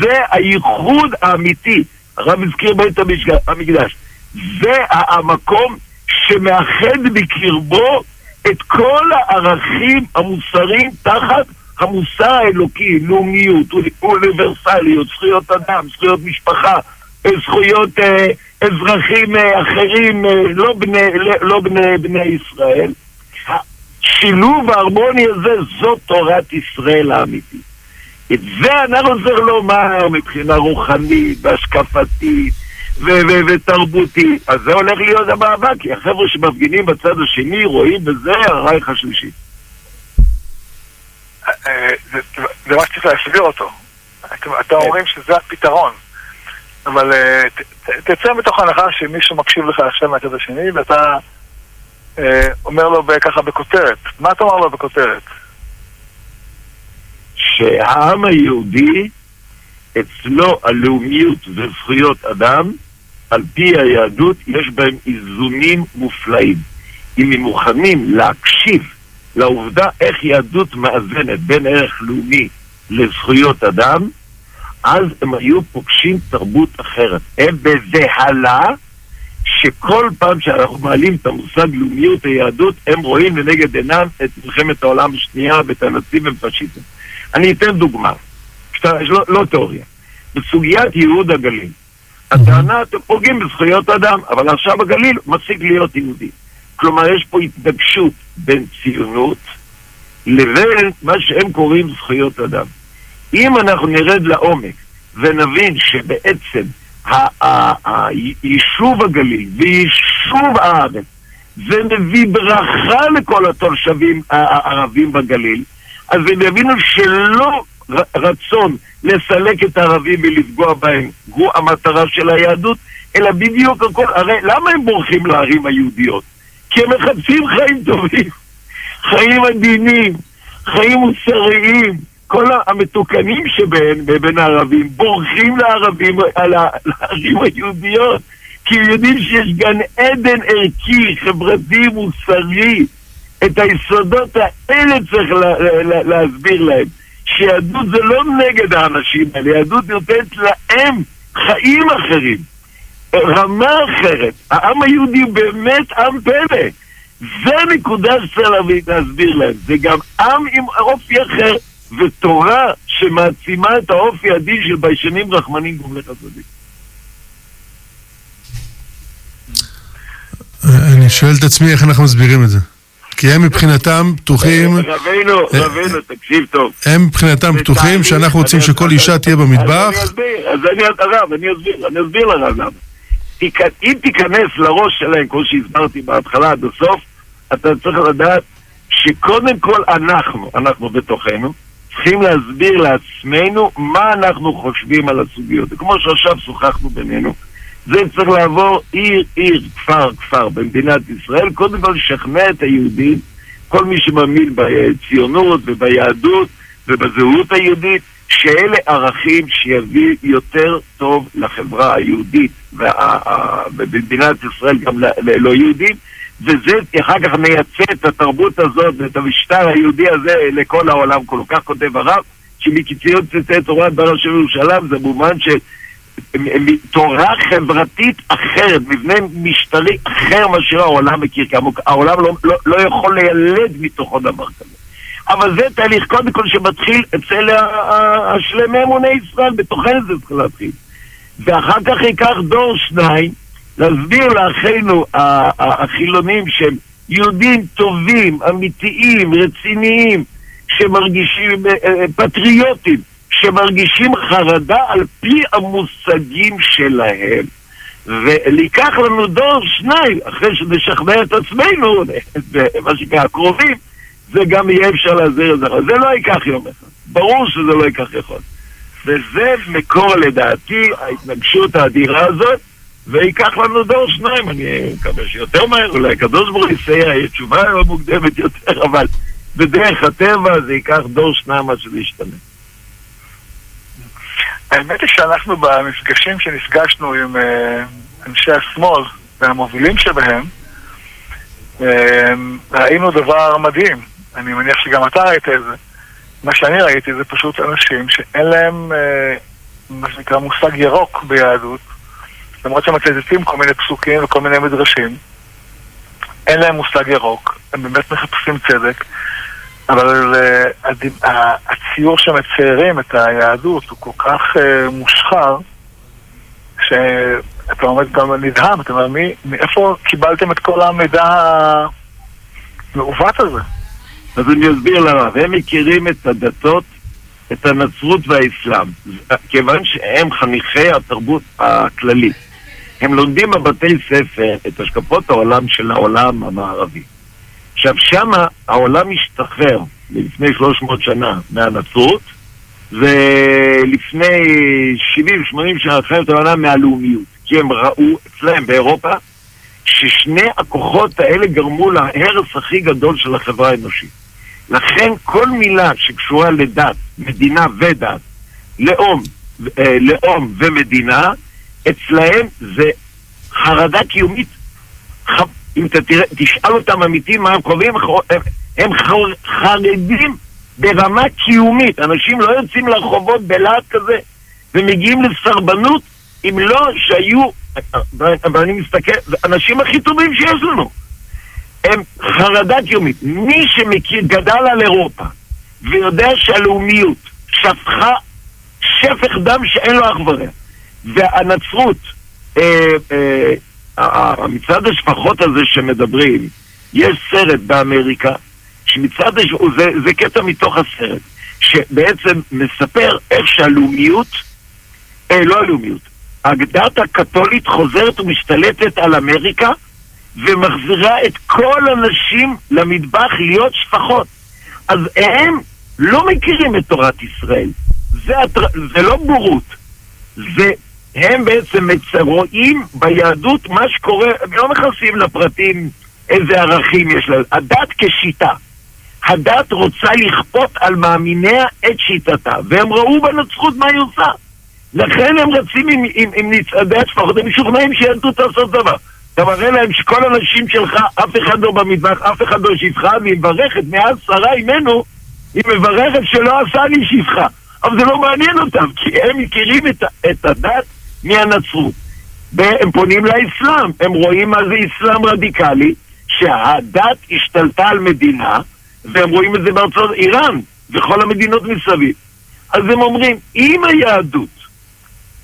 זה הייחוד האמיתי. הרב הזכיר בית המקדש. זה המקום שמאחד בקרבו את כל הערכים המוסריים תחת המוסר האלוקי, לאומיות, אוניברסליות, זכויות אדם, זכויות משפחה, זכויות אה, אזרחים אה, אחרים, אה, לא, בני, לא בני, בני ישראל. השילוב ההרמוני הזה, זאת תורת ישראל האמיתית. את זה אנחנו צריכים לומר מבחינה רוחנית והשקפתית ותרבותית. אז זה הולך להיות המאבק, כי החבר'ה שמפגינים בצד השני רואים בזה הרייך השלישי. זה מה שצריך להסביר אותו. אתם אומרים שזה הפתרון. אבל תצא מתוך הנחה שמישהו מקשיב לך עכשיו מהצד השני ואתה אומר לו ככה בכותרת. מה אתה אומר לו בכותרת? שהעם היהודי, אצלו הלאומיות וזכויות אדם, על פי היהדות, יש בהם איזונים מופלאים. אם הם מוכנים להקשיב לעובדה איך יהדות מאזנת בין ערך לאומי לזכויות אדם, אז הם היו פוגשים תרבות אחרת. הם בבהלה שכל פעם שאנחנו מעלים את המושג לאומיות היהדות, הם רואים לנגד עינם את מלחמת העולם השנייה ואת הנאצים ופשיזם. אני אתן דוגמה, שת, לא, לא תיאוריה. בסוגיית ייהוד הגליל, הטענה, אתם פוגעים בזכויות אדם, אבל עכשיו הגליל מפסיק להיות יהודי. כלומר, יש פה התנגשות בין ציונות לבין מה שהם קוראים זכויות אדם. אם אנחנו נרד לעומק ונבין שבעצם יישוב הגליל ויישוב הארץ זה מביא ברכה לכל התושבים הערבים בגליל, אז הם יבינו שלא רצון לסלק את הערבים ולפגוע בהם הוא המטרה של היהדות, אלא בדיוק הכל, הרי למה הם בורחים לערים היהודיות? כי הם מחפשים חיים טובים, חיים עדינים, חיים מוסריים, כל המתוקנים שבין בין הערבים בורחים לערבים, לערים היהודיות כי הם יודעים שיש גן עדן ערכי, חברתי, מוסרי. את היסודות האלה צריך לה, לה, להסביר להם. שיהדות זה לא נגד האנשים האלה, יהדות נותנת להם חיים אחרים, רמה אחרת. העם היהודי הוא באמת עם פלא. זה נקודה שצריך להסביר להם. זה גם עם עם אופי אחר. ותורה שמעצימה את האופי הדין של ביישנים רחמנים גומלי חסדים. אני שואל את עצמי איך אנחנו מסבירים את זה. כי הם מבחינתם פתוחים... רבינו, אה, רבינו, תקשיב טוב. הם מבחינתם פתוחים שאנחנו רוצים שכל אישה תהיה במטבח. אני אסביר, אז אני הרב, אני אסביר, אני אסביר לרב למה. אם תיכנס לראש שלהם, כמו שהסברתי בהתחלה עד הסוף, אתה צריך לדעת שקודם כל אנחנו, אנחנו בתוכנו, צריכים להסביר לעצמנו מה אנחנו חושבים על הסוגיות. כמו שעכשיו שוחחנו בינינו, זה צריך לעבור עיר, עיר, כפר, כפר במדינת ישראל. קודם כל לשכנע את היהודים, כל מי שמאמין בציונות וביהדות ובזהות היהודית, שאלה ערכים שיביא יותר טוב לחברה היהודית ובמדינת ישראל גם ללא יהודים, וזה אחר כך מייצא את התרבות הזאת ואת המשטר היהודי הזה לכל העולם כולו. כך כותב הרב, שמקציון צאצאי תורת בר השם ירושלים זה מובן של תורה חברתית אחרת, מבנה משטרי אחר מאשר העולם מכיר, כי העולם לא, לא, לא יכול לילד מתוכו דבר כזה. אבל זה תהליך קודם כל שמתחיל אצל השלמי אמוני ישראל, בתוכנו זה צריך להתחיל. ואחר כך ייקח דור שניים להסביר לאחינו החילונים שהם יהודים טובים, אמיתיים, רציניים, שמרגישים אה, אה, פטריוטים, שמרגישים חרדה על פי המושגים שלהם. וליקח לנו דור שניים, אחרי שנשכנע את עצמנו, מה שנקרא הקרובים, זה גם יהיה אפשר להזהיר את זה. זה לא ייקח יום אחד. ברור שזה לא ייקח יכול. וזה מקור לדעתי ההתנגשות האדירה הזאת, וייקח לנו דור שניים, אני מקווה שיותר מהר, אולי הקדוש ברוך הוא יסייע, יהיה תשובה מוקדמת יותר, אבל בדרך הטבע זה ייקח דור שניים עד שזה ישתנה. האמת היא שאנחנו במפגשים שנפגשנו עם uh, אנשי השמאל והמובילים שבהם, uh, ראינו דבר מדהים. אני מניח שגם אתה ראית את זה. מה שאני ראיתי זה פשוט אנשים שאין להם uh, מה שנקרא מושג ירוק ביהדות, למרות שהם מצטטים כל מיני פסוקים וכל מיני מדרשים. אין להם מושג ירוק, הם באמת מחפשים צדק. אבל uh, הציור שמציירים את היהדות הוא כל כך uh, מושחר, שאתה עומד גם נדהם, אתה אומר, מאיפה קיבלתם את כל המידע המעוות הזה? אז אני אסביר למה. הם מכירים את הדתות, את הנצרות והאסלאם, כיוון שהם חניכי התרבות הכללית. הם לומדים בבתי ספר את השקפות העולם של העולם המערבי. עכשיו, שמה העולם השתחרר לפני 300 שנה מהנצרות, ולפני 70-80 שנה את העולם מהלאומיות. כי הם ראו אצלם באירופה ששני הכוחות האלה גרמו להרס הכי גדול של החברה האנושית. לכן כל מילה שקשורה לדת, מדינה ודת, לאום, אה, לאום ומדינה, אצלהם זה חרדה קיומית אם אתה תראה, תשאל אותם אמיתי מה הם חווים, הם, הם חרדים ברמה קיומית. אנשים לא יוצאים לרחובות בלהט כזה ומגיעים לסרבנות אם לא שהיו, ואני מסתכל, האנשים הכי טובים שיש לנו. הם חרדה קיומית. מי שמכיר, גדל על אירופה ויודע שהלאומיות שפכה שפך דם שאין לו אח ורע, והנצרות אה, אה, מצעד השפחות הזה שמדברים, יש סרט באמריקה, שמצעד השפחות, זה, זה קטע מתוך הסרט, שבעצם מספר איך שהלאומיות, אה, לא הלאומיות, הדת הקתולית חוזרת ומשתלטת על אמריקה ומחזירה את כל הנשים למטבח להיות שפחות. אז הם לא מכירים את תורת ישראל. זה, זה לא בורות, זה הם בעצם רואים ביהדות מה שקורה, הם לא מכנסים לפרטים איזה ערכים יש לה, הדת כשיטה. הדת רוצה לכפות על מאמיניה את שיטתה, והם ראו בנצחות מה היא עושה. לכן הם רצים עם, עם, עם נצעדי השפחות, הם משוכנעים שיהדות תעשות דבר. אתה מראה להם שכל הנשים שלך, אף אחד לא במטבח, אף אחד לא שפחה, והיא מברכת מאז שרה אימנו, היא מברכת שלא עשה לי שפחה. אבל זה לא מעניין אותם, כי הם מכירים את, את הדת מהנצרות. והם פונים לאסלאם, הם רואים מה זה אסלאם רדיקלי, שהדת השתלטה על מדינה, והם רואים את זה בארצות איראן וכל המדינות מסביב. אז הם אומרים, אם היהדות,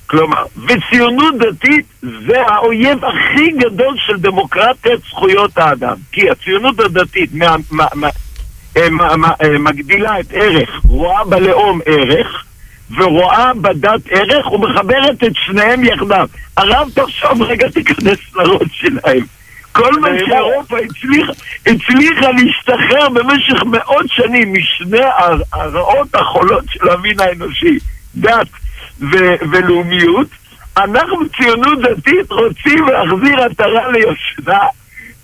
כלומר, וציונות דתית זה האויב הכי גדול של דמוקרטיית זכויות האדם. כי הציונות הדתית מה, מה, מה, אה, מה, מה, אה, מגדילה את ערך, רואה בלאום ערך, ורואה בדת ערך ומחברת את שניהם יחדיו. הרב תחשוב רגע תיכנס לראש שלהם. כל מה שאירופה הצליחה, הצליחה להשתחרר במשך מאות שנים משני הרעות החולות של המין האנושי, דת ו- ולאומיות, אנחנו ציונות דתית רוצים להחזיר עטרה ליושנה.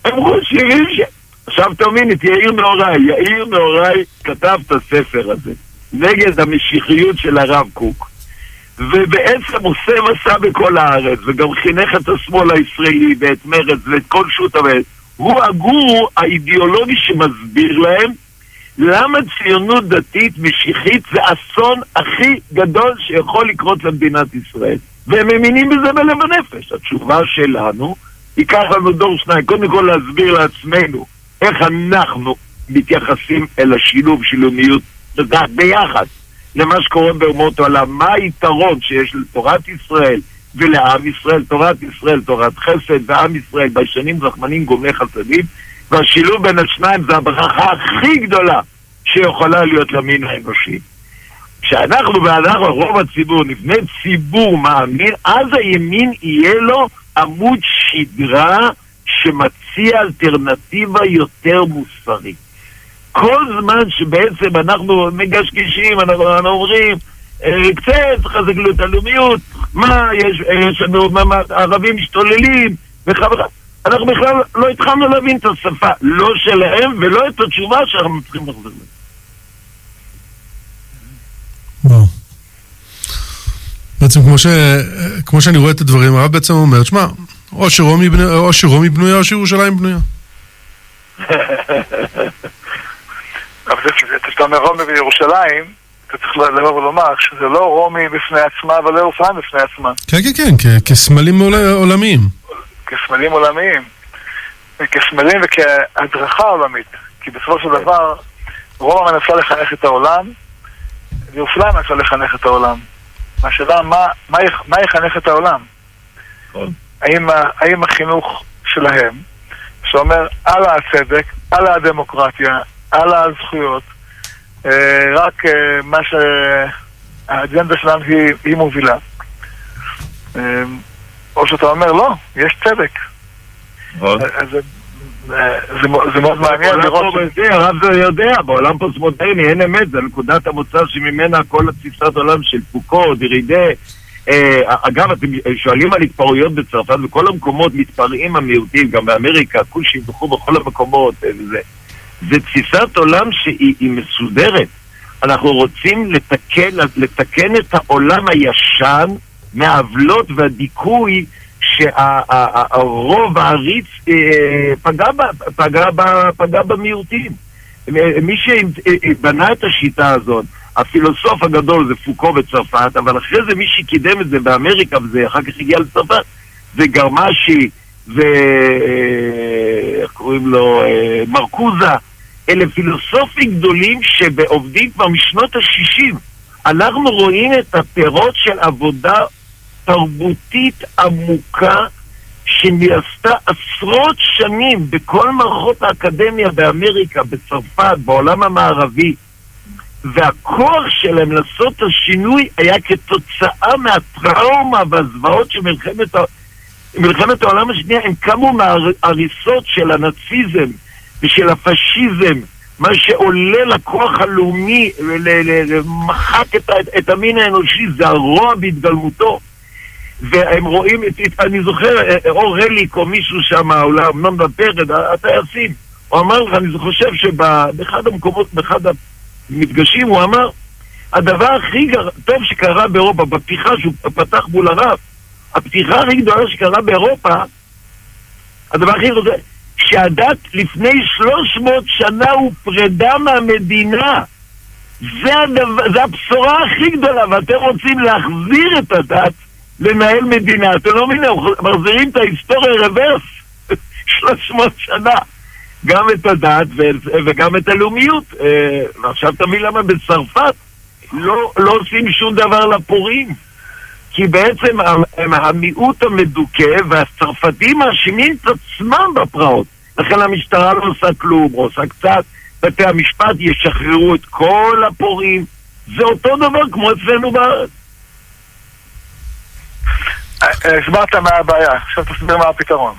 הם חושבים ש... עכשיו תאמין את יאיר נהוראי. יאיר נהוראי כתב את הספר הזה נגד המשיחיות של הרב קוק. ובעצם עושה מסע בכל הארץ, וגם חינך את השמאל הישראלי ואת מרצ ואת כל שו"ת המרצ. הוא הגור האידיאולוגי שמסביר להם למה ציונות דתית משיחית זה אסון הכי גדול שיכול לקרות למדינת ישראל. והם מאמינים בזה בלב הנפש. התשובה שלנו, ייקח לנו דור שניים, קודם כל להסביר לעצמנו איך אנחנו מתייחסים אל השילוב, שילומיות, ביחד. למה שקורה באומות העולם. מה היתרון שיש לתורת ישראל ולעם ישראל, תורת ישראל, תורת חסד, ועם ישראל, ביישנים רחמנים גומלי חסדים, והשילוב בין השניים זה הברכה הכי גדולה שיכולה להיות למין האנושי. כשאנחנו ואנחנו, רוב הציבור, נבנה ציבור מאמין, אז הימין יהיה לו עמוד שדרה שמציע אלטרנטיבה יותר מוסרית. כל זמן שבעצם אנחנו מגשגשים, אנחנו, אנחנו אומרים, אה, קצת חזק את הלאומיות, מה, יש, יש לנו, מה, מה, ערבים משתוללים, וכו' אנחנו בכלל לא התחלנו להבין את השפה, לא שלהם ולא את התשובה שאנחנו צריכים לחזור להם. בעצם כמו, ש... כמו שאני רואה את הדברים, הרב בעצם אומר, שמע. או שרומי בנויה או שירושלים בנויה. אבל כשאתה אומר רומי בירושלים, אתה צריך לבוא ולומר שזה לא רומי בפני עצמה, אבל לא ירושלים בפני עצמה. כן, כן, כן, כסמלים עול- עולמיים. כסמלים עולמיים, כסמלים וכהדרכה עולמית. כי בסופו של דבר, רומא מנסה לחנך את העולם, וירושלים מנסה לחנך את העולם. השאלה, מה, מה, יח- מה יחנך את העולם? נכון. האם החינוך שלהם, שאומר על הצדק, על הדמוקרטיה, על הזכויות, אה, רק אה, מה שהאג'נדה שלהם היא, היא מובילה. אה, או שאתה אומר, לא, יש צדק. נכון. זה, מאוד מעניין לראות... הרב זה יודע, בעולם פוסט-מודרני אין אמת, זה נקודת המוצא שממנה כל התפיסת עולם של פוקו, דרידה. אה, אגב, אתם שואלים על התפרעויות בצרפת, בכל המקומות מתפרעים המיעוטים, גם באמריקה, כושים וכו', בכל המקומות. אה, זה, תפיסת עולם שהיא היא מסודרת. אנחנו רוצים לתקן, לתקן את העולם הישן מהעוולות והדיכוי שהרוב העריץ אה, פגע, פגע, פגע במיעוטים. מי שבנה את השיטה הזאת, הפילוסוף הגדול זה פוקו בצרפת, אבל אחרי זה מי שקידם את זה באמריקה, וזה אחר כך הגיע לצרפת, זה גרמשי ו... אה, איך קוראים לו? אה, מרקוזה. אלה פילוסופים גדולים שעובדים כבר משנות ה-60. אנחנו רואים את הפירות של עבודה תרבותית עמוקה שנעשתה עשרות שנים בכל מערכות האקדמיה באמריקה, בצרפת, בעולם המערבי, והכוח שלהם לעשות את השינוי היה כתוצאה מהטראומה והזוועות של מלחמת, ה- מלחמת העולם השנייה, הם קמו מההריסות של הנאציזם ושל הפשיזם, מה שעולה לכוח הלאומי, ל- ל- ל- מחק את, את המין האנושי, זה הרוע בהתגלמותו. והם רואים את, אני זוכר, אה, אור רליק או מישהו שם, אולי אמנון בפרד, הטייסים, הוא אמר לך, אני חושב שבאחד המקומות, באחד המפגשים, הוא אמר, הדבר הכי גר... טוב שקרה באירופה, בפתיחה שהוא פתח מול הרב, הפתיחה הכי גדולה שקרה באירופה, הדבר הכי גדול, שהדת לפני 300 שנה הופרדה מהמדינה. זה, הדבר, זה הבשורה הכי גדולה, ואתם רוצים להחזיר את הדת לנהל מדינה. אתם לא מבינים, מחזירים את ההיסטוריה רוורס 300 שנה. גם את הדת ו- וגם את הלאומיות. אה, ועכשיו תבין למה בצרפת לא, לא עושים שום דבר לפורעים. כי בעצם הם- הם המיעוט המדוכא והצרפתים מאשימים את עצמם בפרעות. לכן המשטרה לא עושה כלום, או עושה קצת. בתי המשפט ישחררו את כל הפורעים. זה אותו דבר כמו אצלנו בארץ. אה, הסברת מה הבעיה, עכשיו תסביר מה הפתרון.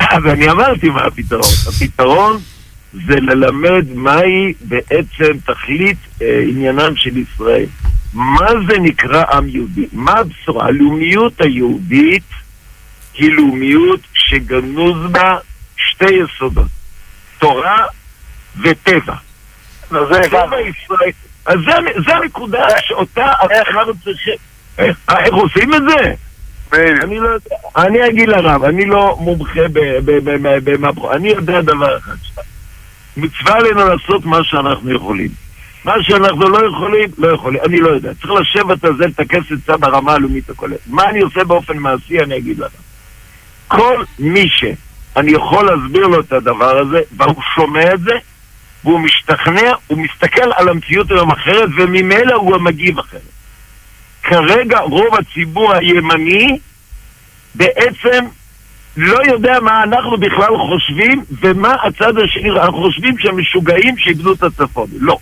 אז אני אמרתי מה הפתרון. הפתרון זה ללמד מהי בעצם תכלית אה, עניינם של ישראל. מה זה נקרא עם יהודי? מה הבשורה? הלאומיות היהודית היא לאומיות שגנוז בה שתי יסודות, תורה וטבע. אז זה, הנקודה שאותה אנחנו צריכים... איך איך עושים את זה? אני לא יודע, אני אגיד לרב, אני לא מומחה במברו, אני יודע דבר אחד. מצווה עלינו לעשות מה שאנחנו יכולים. מה שאנחנו לא יכולים, לא יכולים, אני לא יודע. צריך לשבת על זה, לטכס עצה ברמה הלאומית הכוללת. מה אני עושה באופן מעשי, אני אגיד לך. כל מי שאני יכול להסביר לו את הדבר הזה, והוא שומע את זה, והוא משתכנע, הוא מסתכל על המציאות היום אחרת, וממילא הוא מגיב אחרת. כרגע רוב הציבור הימני בעצם לא יודע מה אנחנו בכלל חושבים ומה הצד השני, אנחנו חושבים שהם משוגעים שאיבדו את הצפון. לא.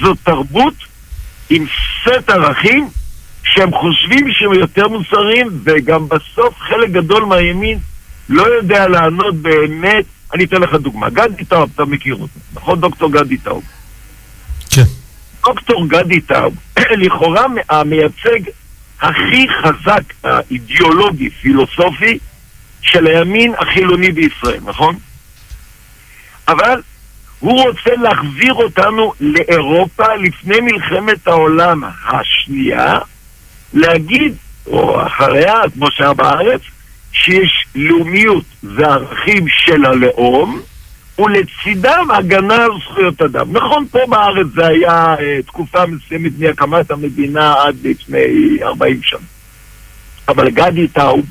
זו תרבות עם סט ערכים שהם חושבים שהם יותר מוסריים וגם בסוף חלק גדול מהימין לא יודע לענות באמת. אני אתן לך דוגמה. גדי טאוב, אתה מכיר אותו, נכון? דוקטור גדי טאוב. כן. דוקטור גדי טאוב, לכאורה המייצג הכי חזק, האידיאולוגי, פילוסופי, של הימין החילוני בישראל, נכון? אבל הוא רוצה להחזיר אותנו לאירופה לפני מלחמת העולם השנייה, להגיד, או אחריה, כמו שהיה בארץ, שיש לאומיות וערכים של הלאום, ולצידם הגנה על זכויות אדם. נכון, פה בארץ זה היה אה, תקופה מסוימת מהקמת המדינה עד לפני 40 שנה. אבל גדי טאוב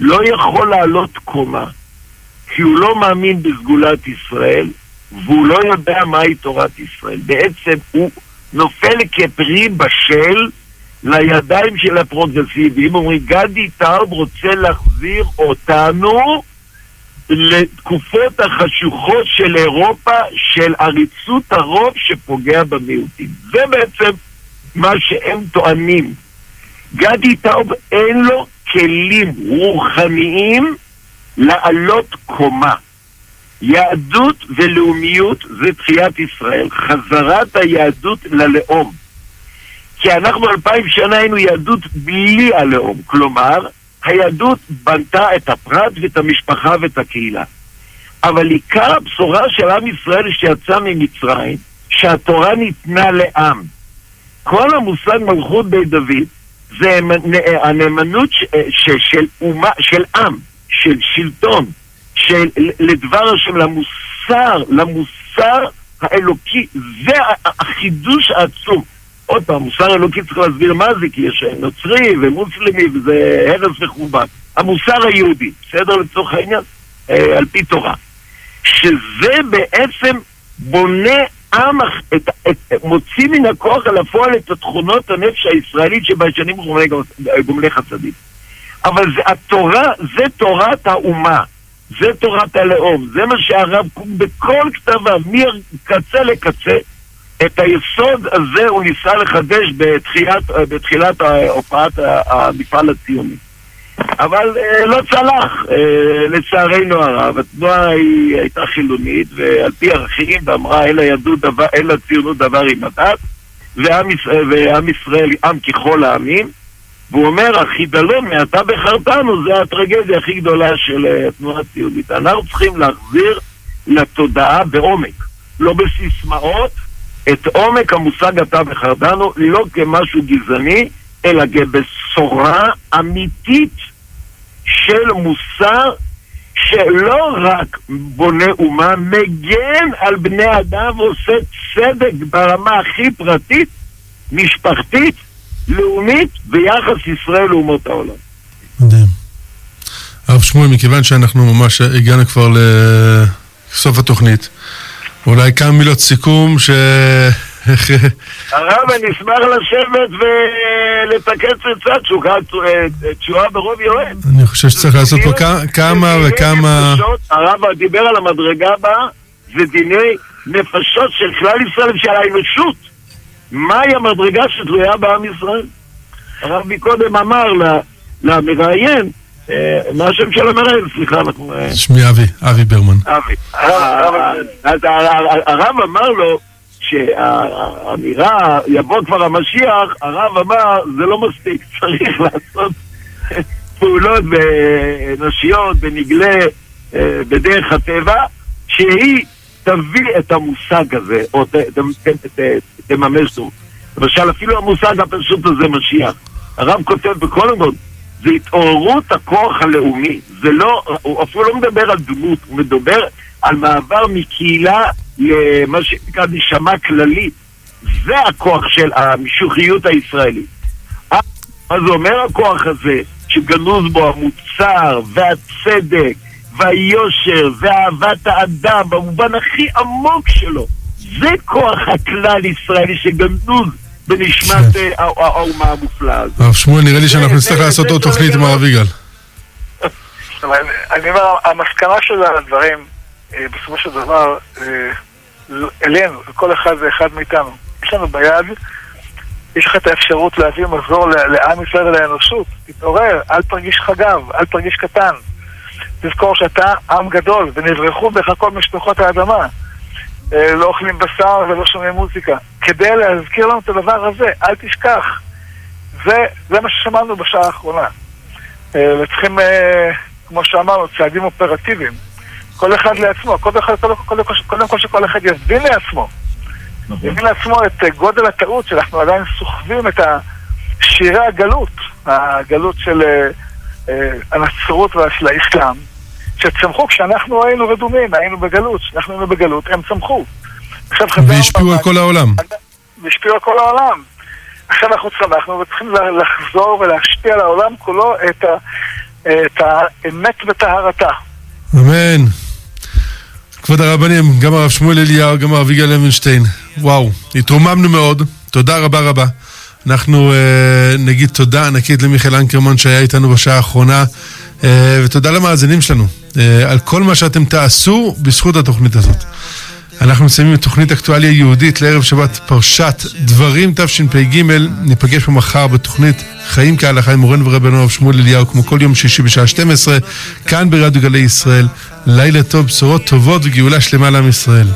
לא יכול לעלות קומה, כי הוא לא מאמין בסגולת ישראל, והוא לא יודע מהי תורת ישראל. בעצם הוא נופל כפרי בשל לידיים של הפרוגרסיבים. אומרים, גדי טאוב רוצה להחזיר אותנו לתקופות החשוכות של אירופה, של עריצות הרוב שפוגע במיעוטים. זה בעצם מה שהם טוענים. גדי טאוב אין לו כלים רוחניים לעלות קומה. יהדות ולאומיות זה תחיית ישראל, חזרת היהדות ללאום. כי אנחנו אלפיים שנה היינו יהדות בלי הלאום, כלומר, היהדות בנתה את הפרט ואת המשפחה ואת הקהילה. אבל עיקר הבשורה של עם ישראל שיצא ממצרים, שהתורה ניתנה לעם. כל המושג מלכות בית דוד זה הנאמנות ש, ש, של אומה, של עם, של שלטון, של, לדבר השם, למוסר, למוסר האלוקי. זה החידוש העצום. עוד פעם, מוסר אלוקי צריך להסביר מה זה, כי יש נוצרי ומוסלמי וזה הרס וחורבן. המוסר היהודי, בסדר לצורך העניין? אה, על פי תורה. שזה בעצם בונה עם, את, את, מוציא מן הכוח אל הפועל את התכונות הנפש הישראלית שבשנים גומלי חסדים. אבל זה, התורה, זה תורת האומה, זה תורת הלאום, זה מה שהרב קוק בכל כתביו, מקצה לקצה, את היסוד הזה הוא ניסה לחדש בתחילת, בתחילת הופעת המפעל הציוני. אבל אה, לא צלח, אה, לצערנו הרב. התנועה היא הייתה חילונית, ועל פי ערכים, ואמרה אין ליהדות דבר, לציונות דבר עם הדת, ועם, ועם ישראל עם ככל העמים. והוא אומר, החידלון מעתה בחרתנו זה הטרגדיה הכי גדולה של אה, התנועה הציונית. אנחנו צריכים להחזיר לתודעה בעומק, לא בסיסמאות, את עומק המושג אתה בחרתנו, לא כמשהו גזעני, אלא כבשורה אמיתית של מוסר שלא רק בונה אומה, מגן על בני אדם ועושה צדק ברמה הכי פרטית, משפחתית, לאומית, ביחס ישראל לאומות העולם. מדהים. הרב שמואל, מכיוון שאנחנו ממש הגענו כבר לסוף התוכנית, אולי כמה מילות סיכום ש... הרב, אני אשמח לשבת ולתקן קצת תשועה ברוב יואל. אני חושב שצריך לעשות פה כמה וכמה... הרב דיבר על המדרגה הבאה, זה דיני נפשות של כלל ישראל ושל האנושות. מהי המדרגה שתלויה בעם ישראל? הרב מקודם אמר למראיין, אה, מה השם של המראיין? סליחה, אנחנו... אה, שמי אבי, אבי ברמן. אבי. הרב אמר לו, שהאמירה, יבוא כבר המשיח, הרב אמר, זה לא מספיק, צריך לעשות פעולות אנושיות, בנגלה, אה, בדרך הטבע, שהיא תביא את המושג הזה, או ת, ת, ת, ת, תממש אותו. למשל, אפילו המושג הפשוט הזה משיח. הרב כותב בכל המוד, זה התעוררות הכוח הלאומי. זה לא, הוא אפילו לא מדבר על דמות, הוא מדבר על מעבר מקהילה למה שנקרא נשמה כללית. זה הכוח של המשוכיות הישראלית. זה אומר הכוח הזה, שגנוז בו המוצר והצדק והיושר ואהבת האדם במובן הכי עמוק שלו. זה כוח הכלל ישראלי שגנוז בנשמת כן. אה, האומה המופלאה הזאת. הרב שמואל, נראה לי שאנחנו נצטרך לעשות עוד תוכנית עם הרב יגאל. אני אומר, המסקנה של הדברים, אה, בסופו של דבר, אה, אלינו, לכל אחד ואחד מאיתנו. יש לנו ביד, יש לך את האפשרות להביא מזור לעם ישראל ולאנושות. תתעורר, אל תרגיש חגב, אל תרגיש קטן. תזכור שאתה עם גדול, ונברחו בך כל משפחות האדמה. אה, לא אוכלים בשר ולא שומעים מוזיקה. כדי להזכיר לנו את הדבר הזה, אל תשכח. זה, זה מה ששמענו בשעה האחרונה. אה, וצריכים, אה, כמו שאמרנו, צעדים אופרטיביים. כל אחד לעצמו, קודם כל, קודם, קודם, קודם כל שכל אחד יבין לעצמו. נכון. יבין לעצמו את גודל הטעות שאנחנו עדיין סוחבים את שירי הגלות, הגלות של הנצרות ושל האסלאם. שצמחו כשאנחנו היינו רדומים, היינו בגלות, כשאנחנו היינו בגלות, הם צמחו. והשפיעו על כל העולם. והשפיעו על כל העולם. עכשיו אנחנו צמחנו וצריכים לחזור ולהשפיע על העולם כולו את, ה, את האמת וטהרתה. אמן. כבוד הרבנים, גם הרב שמואל אליהו, גם הרב יגאל לוינשטיין. וואו, התרוממנו מאוד, תודה רבה רבה. אנחנו אה, נגיד תודה ענקית למיכאל אנקרמן שהיה איתנו בשעה האחרונה, אה, ותודה למאזינים שלנו. אה, על כל מה שאתם תעשו בזכות התוכנית הזאת. אנחנו מסיימים את תוכנית אקטואליה יהודית לערב שבת פרשת דברים תשפ"ג. ניפגש פה מחר בתוכנית חיים כהלכה עם מורנו ורבנו הרב שמואל אליהו, כמו כל יום שישי בשעה 12, כאן ברדיו גלי ישראל. לילה טוב, בשורות טובות וגאולה שלמה לעם ישראל.